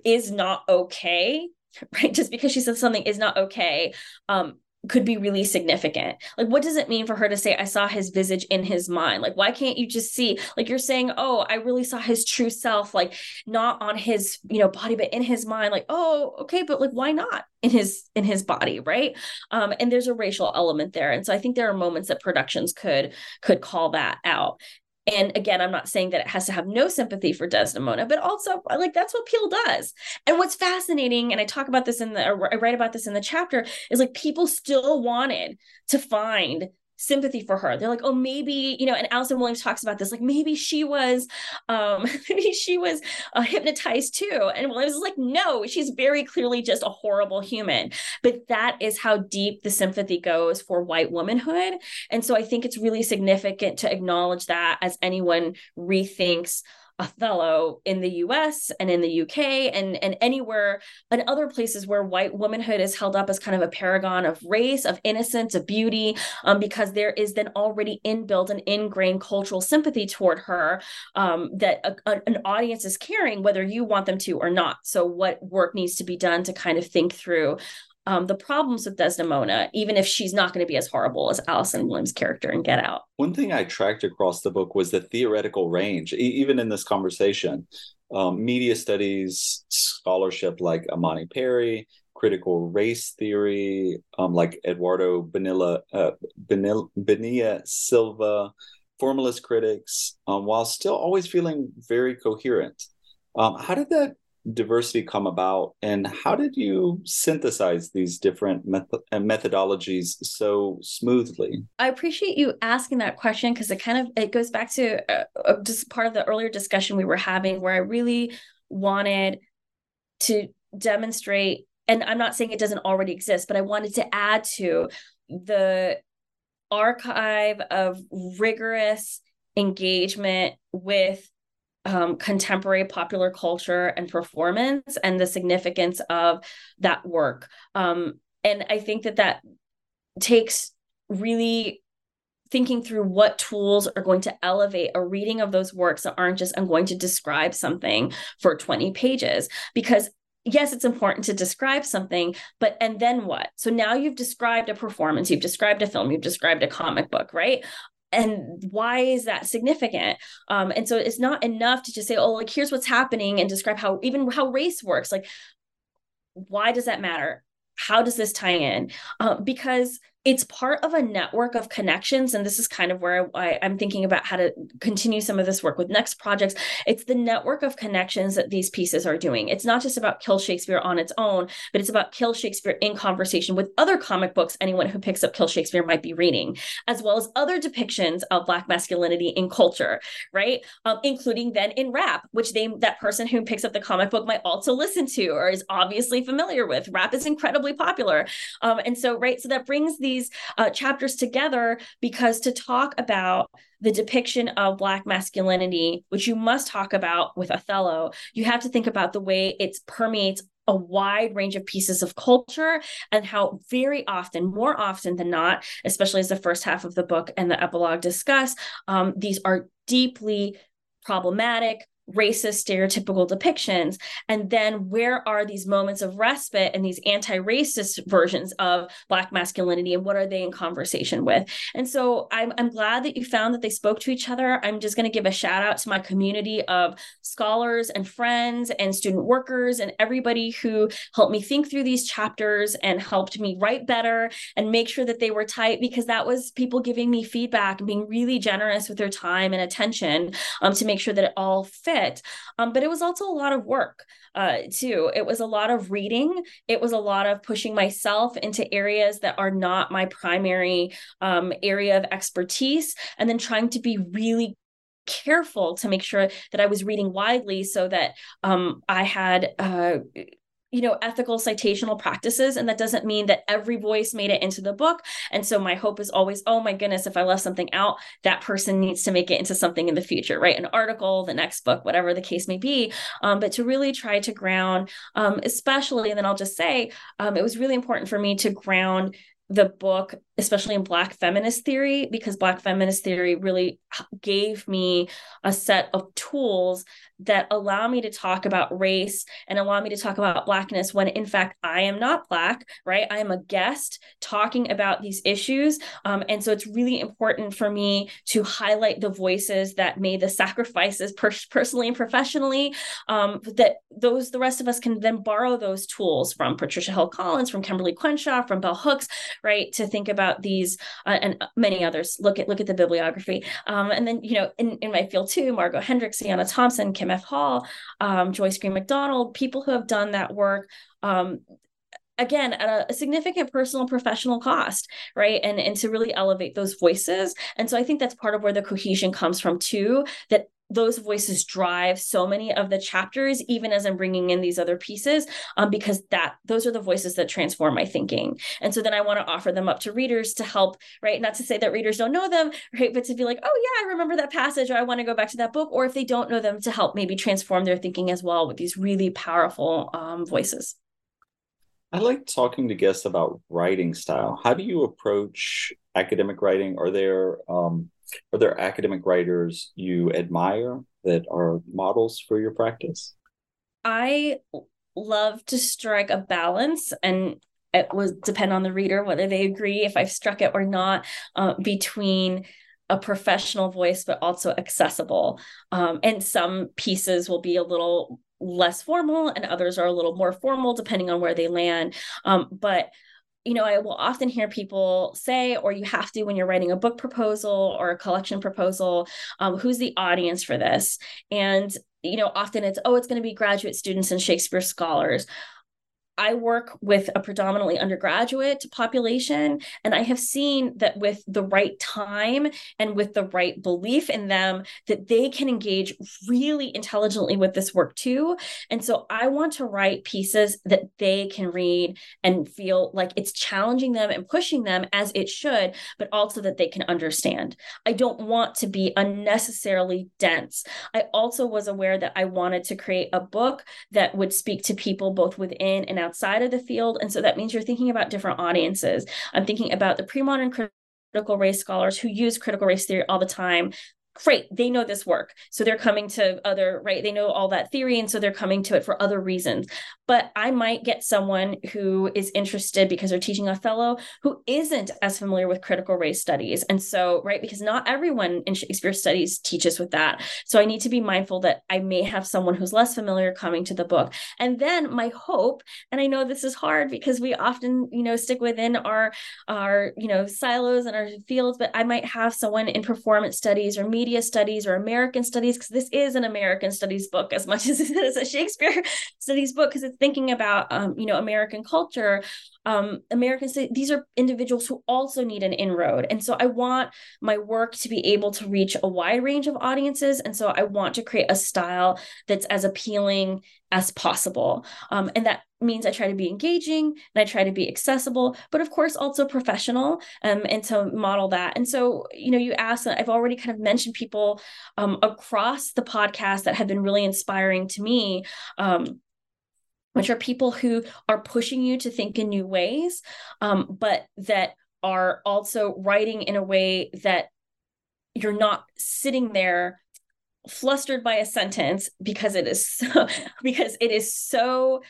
is not okay right just because she said something is not okay um could be really significant. Like, what does it mean for her to say, I saw his visage in his mind? Like, why can't you just see, like, you're saying, oh, I really saw his true self, like, not on his, you know, body, but in his mind. Like, oh, okay, but like, why not in his, in his body, right? Um, and there's a racial element there. And so I think there are moments that productions could, could call that out and again i'm not saying that it has to have no sympathy for desdemona but also like that's what Peele does. And what's fascinating and i talk about this in the i write about this in the chapter is like people still wanted to find sympathy for her. They're like, oh, maybe, you know, and Allison Williams talks about this, like maybe she was, um, maybe she was uh, hypnotized too. And Williams is like, no, she's very clearly just a horrible human. But that is how deep the sympathy goes for white womanhood. And so I think it's really significant to acknowledge that as anyone rethinks Othello in the US and in the UK and, and anywhere and other places where white womanhood is held up as kind of a paragon of race, of innocence, of beauty, um, because there is then already inbuilt and ingrained cultural sympathy toward her um, that a, a, an audience is carrying, whether you want them to or not. So, what work needs to be done to kind of think through um, the problems with Desdemona, even if she's not going to be as horrible as Allison Williams' character in Get Out. One thing I tracked across the book was the theoretical range, e- even in this conversation. Um, media studies scholarship like Imani Perry, critical race theory um, like Eduardo Benilla, uh, Bonilla Silva, formalist critics, um, while still always feeling very coherent. Um, how did that diversity come about? And how did you synthesize these different uh, methodologies so smoothly? I appreciate you asking that question because it kind of it goes back to uh, uh, just part of the earlier discussion we were having where i really wanted to demonstrate and i'm not saying it doesn't already exist but i wanted to add to the archive of rigorous engagement with um, contemporary popular culture and performance and the significance of that work. Um, and I think that that takes really thinking through what tools are going to elevate a reading of those works that aren't just I'm going to describe something for 20 pages. Because yes it's important to describe something but and then what? So now you've described a performance you've described a film you've described a comic book right and why is that significant? Um, and so it's not enough to just say oh like here's what's happening and describe how even how race works. Like why does that matter? How does this tie in? Um, because it's part of a network of connections and this is kind of where I, am thinking about how to continue some of this work with next projects. It's the network of connections that these pieces are doing. It's not just about kill shakespeare on its own but it's about kill shakespeare in conversation with other comic books anyone who picks up kill shakespeare might be reading as well as other depictions of black masculinity in culture right? Um, including then in rap which they that person who picks up the comic book might also listen to or is obviously familiar with. Rap is incredibly popular. Um, and so right so that brings the these uh, chapters together because to talk about the depiction of Black masculinity, which you must talk about with Othello, you have to think about the way it permeates a wide range of pieces of culture and how very often, more often than not, especially as the first half of the book and the epilogue discuss, um, these are deeply problematic, racist stereotypical depictions. And then where are these moments of respite and these anti-racist versions of black masculinity and what are they in conversation with? And so i'm, I'm glad that you found that they spoke to each other. I'm just going to give a shout out to my community of scholars and friends and student workers and everybody who helped me think through these chapters and helped me write better and make sure that they were tight because that was people giving me feedback and being really generous with their time and attention um, to make sure that it all fit fit. Um, but it was also a lot of work uh, too. It was a lot of reading. It was a lot of pushing myself into areas that are not my primary um, area of expertise, and then trying to be really careful to make sure that I was reading widely so that um, I had uh, you know ethical citational practices and that doesn't mean that every voice made it into the book. And so my hope is always oh my goodness if i left something out that person needs to make it into something in the future right? An article the next book whatever the case may be. Um, but to really try to ground um, especially and then i'll just say um, it was really important for me to ground the book especially in black feminist theory because black feminist theory really gave me a set of tools that allow me to talk about race and allow me to talk about blackness when in fact i am not black right? I am a guest talking about these issues. Um, and so it's really important for me to highlight the voices that made the sacrifices per- personally and professionally um, that those the rest of us can then borrow those tools from patricia hill collins from kimberly crenshaw from bell hooks right? To think about about these uh, and many others. Look at look at the bibliography, um, and then you know in, in my field too, Margo Hendricks, Ayanna Thompson, Kim F. Hall, um, Joyce Green MacDonald, people who have done that work. Um, again at a, a, significant personal professional cost right and and to really elevate those voices and so i think that's part of where the cohesion comes from too that those voices drive so many of the chapters even as i'm bringing in these other pieces um, because that those are the voices that transform my thinking and so then i want to offer them up to readers to help right not to say that readers don't know them right but to be like oh yeah i remember that passage or i want to go back to that book or if they don't know them to help maybe transform their thinking as well with these really powerful um, voices I like talking to guests about writing style. How do you approach academic writing? Are there um, are there academic writers you admire that are models for your practice? I love to strike a balance and it was depend on the reader whether they agree if I've struck it or not uh, between a professional voice but also accessible um, and some pieces will be a little less formal and others are a little more formal depending on where they land um, but you know, I will often hear people say, or you have to when you're writing a book proposal or a collection proposal, um, who's the audience for this? And, you know, often it's, oh, it's going to be graduate students and Shakespeare scholars. I work with a predominantly undergraduate population, and I have seen that with the right time and with the right belief in them, that they can engage really intelligently with this work too. And so I want to write pieces that they can read and feel like it's challenging them and pushing them as it should, but also that they can understand. I don't want to be unnecessarily dense. I also was aware that I wanted to create a book that would speak to people both within and outside of the field. And so that means you're thinking about different audiences. I'm thinking about the pre modern critical race scholars who use critical race theory all the time great they know this work. So they're coming to other right they know all that theory and so they're coming to it for other reasons. But i might get someone who is interested because they're teaching othello who isn't as familiar with critical race studies. And so right because not everyone in shakespeare studies teaches with that. So i need to be mindful that i may have someone who's less familiar coming to the book. And then my hope and i know this is hard because we often you know stick within our our you know silos and our fields but i might have someone in performance studies or media studies or American studies, because this is an American studies book as much as it is a Shakespeare studies book, because it's thinking about, um, you know, American culture. Um, American these are individuals who also need an inroad. And so I want my work to be able to reach a wide range of audiences. And so I want to create a style that's as appealing as possible. Um, and that means I try to be engaging and I try to be accessible, but of course also professional um, and to model that. And so, you know, you asked, I've already kind of mentioned people um, across the podcast that have been really inspiring to me. Um, which are people who are pushing you to think in new ways, um, but that are also writing in a way that you're not sitting there flustered by a sentence because it is so, because it is so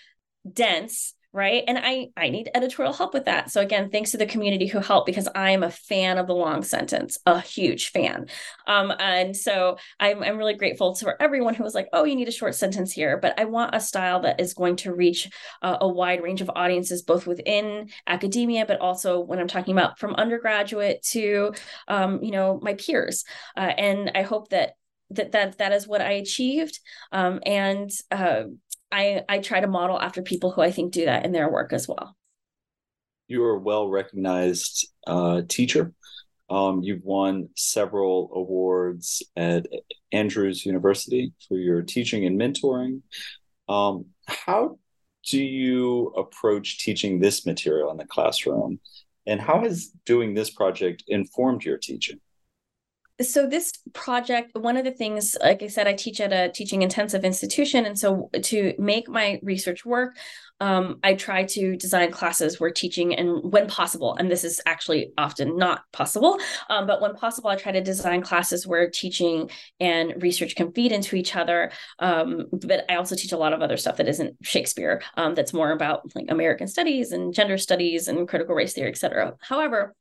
dense right? And i i need editorial help with that. So again thanks to the community who helped because i am a fan of the long sentence a huge fan. Um and so i'm, I'm really grateful to everyone who was like oh you need a short sentence here but i want a style that is going to reach uh, a wide range of audiences both within academia but also when i'm talking about from undergraduate to um, you know my peers. Uh, and i hope that that that that is what I achieved. Um, and uh, I I try to model after people who I think do that in their work as well. You are a well recognized uh, teacher. Um, you've won several awards at Andrews University for your teaching and mentoring. Um, how do you approach teaching this material in the classroom? And how has doing this project informed your teaching? So this project one of the things like i said i teach at a teaching intensive institution. And so to make my research work um, i try to design classes where teaching and when possible and this is actually often not possible um, but when possible i try to design classes where teaching and research can feed into each other. Um, but i also teach a lot of other stuff that isn't shakespeare um, that's more about like american studies and gender studies and critical race theory et cetera. However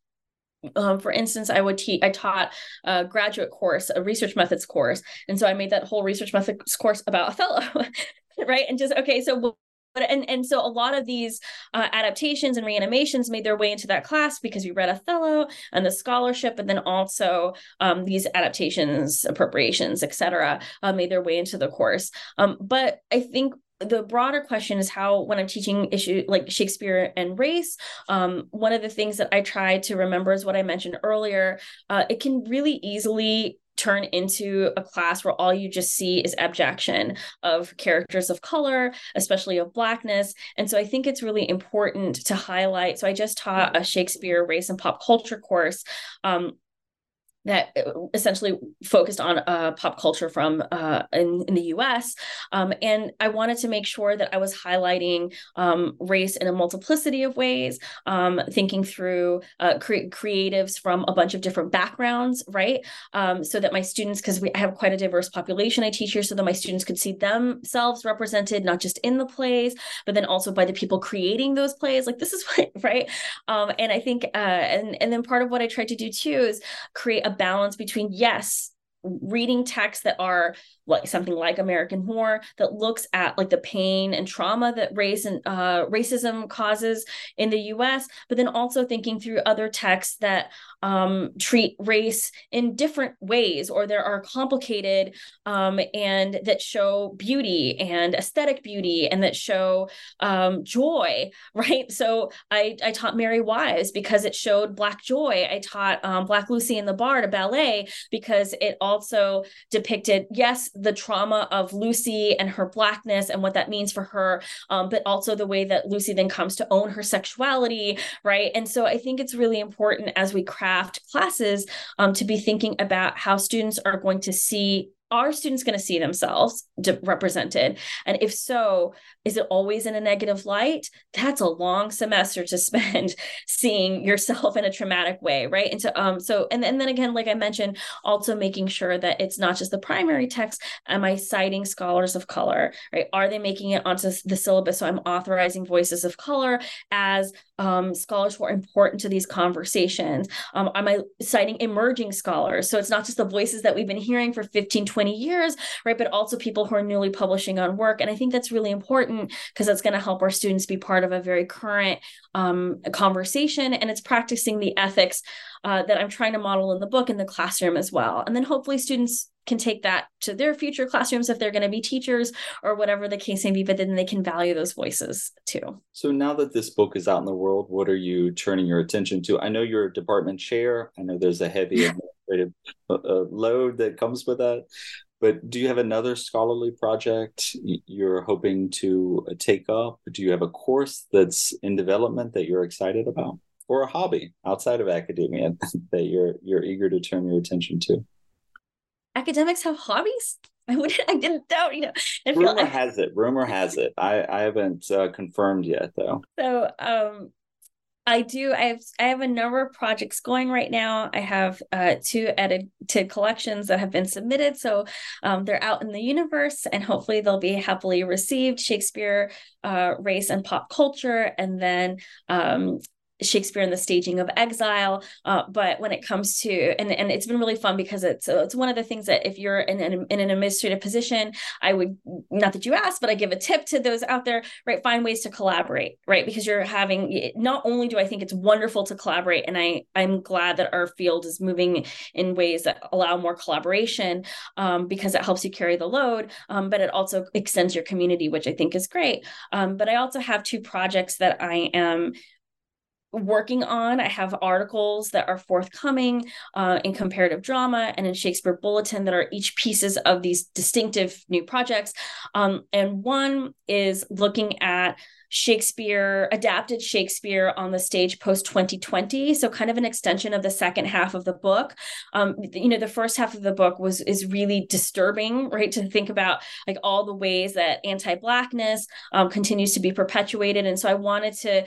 um, for instance, I would teach, I taught a graduate course, a research methods course. And so I made that whole research methods course about Othello, right? And just, okay, so but and and so a lot of these uh, adaptations and reanimations made their way into that class because we read Othello and the scholarship, and then also um, these adaptations, appropriations, etc., uh, made their way into the course. Um, but I think the broader question is how when i'm teaching issue like shakespeare and race um, one of the things that i try to remember is what i mentioned earlier uh, it can really easily turn into a class where all you just see is abjection of characters of color, especially of blackness. And so I think it's really important to highlight. So I just taught a Shakespeare race and pop culture course. Um, that uh, essentially focused on uh, pop culture from uh, in, in the US. Um, and I wanted to make sure that I was highlighting um, race in a multiplicity of ways, um, thinking through uh, cre- creatives from a bunch of different backgrounds, right? Um, so that my students, because we have quite a diverse population I teach here, so that my students could see themselves represented, not just in the plays, but then also by the people creating those plays. Like this is what, right? Um, and I think, uh, and, and then part of what I tried to do too is create a balance between yes reading texts that are like something like American Horror that looks at like the pain and trauma that race and uh, racism causes in the U.S., but then also thinking through other texts that um, treat race in different ways, or there are complicated um, and that show beauty and aesthetic beauty and that show um, joy, right? So I I taught Merry Wives because it showed Black joy. I taught um, Black Lucy in the Bard a ballet because it also depicted yes the trauma of Lucy and her blackness and what that means for her, um, but also the way that Lucy then comes to own her sexuality, right? And so I think it's really important as we craft classes um, to be thinking about how students are going to see are students going to see themselves represented and if so is it always in a negative light that's a long semester to spend seeing yourself in a traumatic way right and so um so and, and then again like i mentioned also making sure that it's not just the primary text am i citing scholars of color right are they making it onto the syllabus so i'm authorizing voices of color as um, scholars who are important to these conversations? Um, am I citing emerging scholars? So it's not just the voices that we've been hearing for 15, 20 years, right? But also people who are newly publishing on work. And I think that's really important because that's going to help our students be part of a very current um, conversation. And it's practicing the ethics uh, that I'm trying to model in the book in the classroom as well. And then hopefully students can take that to their future classrooms if they're going to be teachers or whatever the case may be, but then they can value those voices too. So now that this book is out in the world, what are you turning your attention to? I know you're a department chair. I know there's a heavy administrative uh, uh, load that comes with that. But do you have another scholarly project you're hoping to uh, take up? Do you have a course that's in development that you're excited about? Or a hobby outside of academia that you're you're eager to turn your attention to? academics have hobbies? I wouldn't. I didn't know, you know. Rumor like... has it. Rumor has it. I I haven't uh, confirmed yet though. So um I do. I have I have a number of projects going right now. I have uh, two edited collections that have been submitted, so um, they're out in the universe, and hopefully they'll be happily received. Shakespeare, uh, race, and pop culture, and then um, Shakespeare and the staging of exile. Uh, but when it comes to and and it's been really fun because it's it's one of the things that if you're in an, in an administrative position, I would not that you asked, but I give a tip to those out there, right? Find ways to collaborate, right? Because you're having not only do I think it's wonderful to collaborate, and I I'm glad that our field is moving in ways that allow more collaboration um, because it helps you carry the load, um, but it also extends your community, which I think is great. Um, but I also have two projects that I am working on. I have articles that are forthcoming uh, in comparative drama and in Shakespeare Bulletin that are each pieces of these distinctive new projects. Um, and one is looking at Shakespeare, adapted Shakespeare on the stage post 2020. So kind of an extension of the second half of the book. Um, you know, the first half of the book was is really disturbing, right? To think about like all the ways that anti-blackness um, continues to be perpetuated. And so I wanted to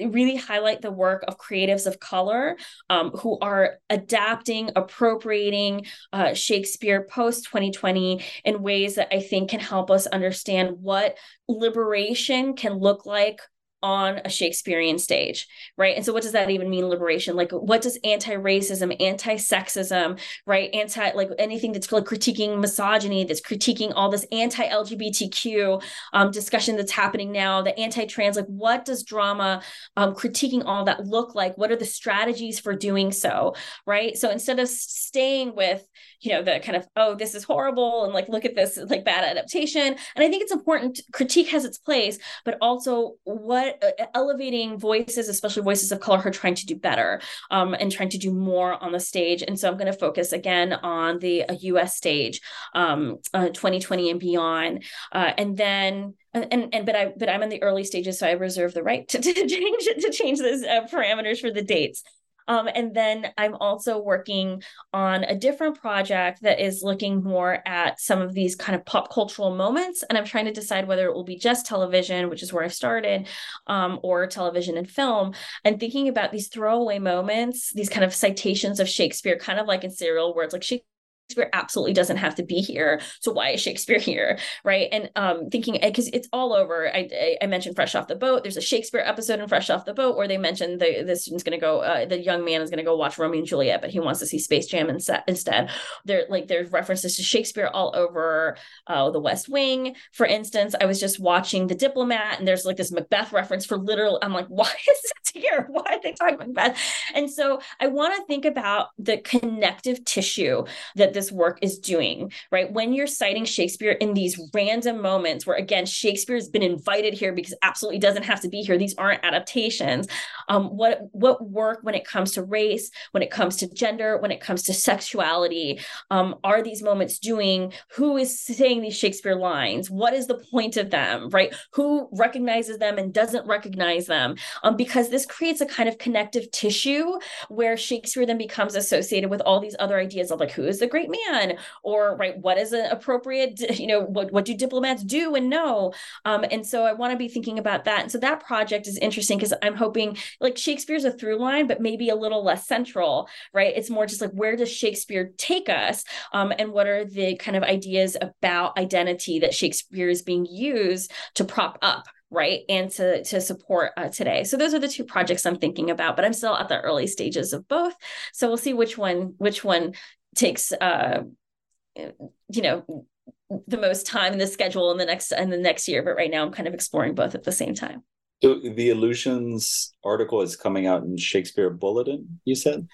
really highlight the work of creatives of color um, who are adapting, appropriating uh, Shakespeare post 2020 in ways that I think can help us understand what liberation can look like on a Shakespearean stage, right? And so, what does that even mean, liberation? Like, what does anti racism, anti sexism, right? Anti, like anything that's like critiquing misogyny, that's critiquing all this anti LGBTQ um, discussion that's happening now, the anti trans, like, what does drama um, critiquing all that look like? What are the strategies for doing so, right? So, instead of staying with, you know, the kind of, oh, this is horrible and like, look at this, like bad adaptation. And I think it's important, critique has its place, but also what uh, elevating voices, especially voices of color, who are trying to do better um, and trying to do more on the stage. And so I'm going to focus again on the US stage, um, uh, 2020 and beyond, uh, and then and and but I but I'm in the early stages, so I reserve the right to, to change to change those uh, parameters for the dates. Um, and then I'm also working on a different project that is looking more at some of these kind of pop cultural moments. And I'm trying to decide whether it will be just television, which is where I started, um, or television and film, and thinking about these throwaway moments, these kind of citations of Shakespeare, kind of like in serial words, like Shakespeare Shakespeare absolutely doesn't have to be here. So why is Shakespeare here? Right. And um, thinking because it's all over. I, I mentioned Fresh Off the Boat. There's a Shakespeare episode in Fresh Off the Boat where they mentioned the the student's going to go, uh, the young man is going to go watch Romeo and Juliet, but he wants to see Space Jam instead. There like there's references to Shakespeare all over uh, the West Wing. For instance, I was just watching The Diplomat, and there's like this Macbeth reference for literal. I'm like, why is this here? Why are they talking Macbeth? And so I want to think about the connective tissue that this work is doing, right? When you're citing Shakespeare in these random moments where, again, Shakespeare's been invited here because absolutely doesn't have to be here. These aren't adaptations. Um, what what work when it comes to race, when it comes to gender, when it comes to sexuality, um, are these moments doing? Who is saying these Shakespeare lines? What is the point of them, right? Who recognizes them and doesn't recognize them? Um, because this creates a kind of connective tissue where Shakespeare then becomes associated with all these other ideas of like who is the great man or right what is an appropriate you know what, what do diplomats do and know? Um, and so i want to be thinking about that. And so that project is interesting because i'm hoping like shakespeare's a through line but maybe a little less central right? It's more just like where does shakespeare take us? Um, and what are the kind of ideas about identity that shakespeare is being used to prop up right and to to support uh, today? So those are the two projects i'm thinking about but i'm still at the early stages of both. So we'll see which one which one takes uh you know the most time in the schedule in the next in the next year but right now i'm kind of exploring both at the same time. So the illusions article is coming out in shakespeare bulletin you said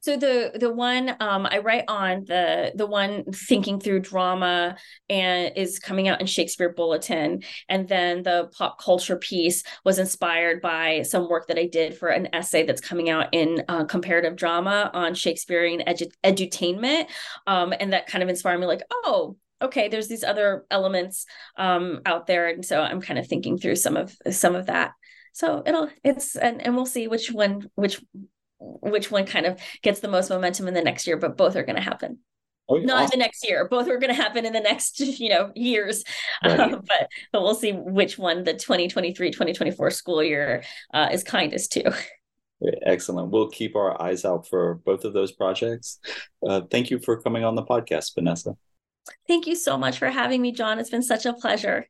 so the the one um, I write on the the one thinking through drama and is coming out in Shakespeare Bulletin, and then the pop culture piece was inspired by some work that I did for an essay that's coming out in uh, comparative drama on Shakespearean edu- edutainment, um, and that kind of inspired me like oh okay there's these other elements um, out there. And so i'm kind of thinking through some of some of that. So it'll it's and, and we'll see which one which which one kind of gets the most momentum in the next year, but both are going to happen. Oh, Not awesome. in the next year. Both are going to happen in the next, you know, years. Right. Uh, but but we'll see which one the 2023-2024 school year uh, is kindest to. Excellent. We'll keep our eyes out for both of those projects. Uh, thank you for coming on the podcast, Vanessa. Thank you so much for having me, John. It's been such a pleasure.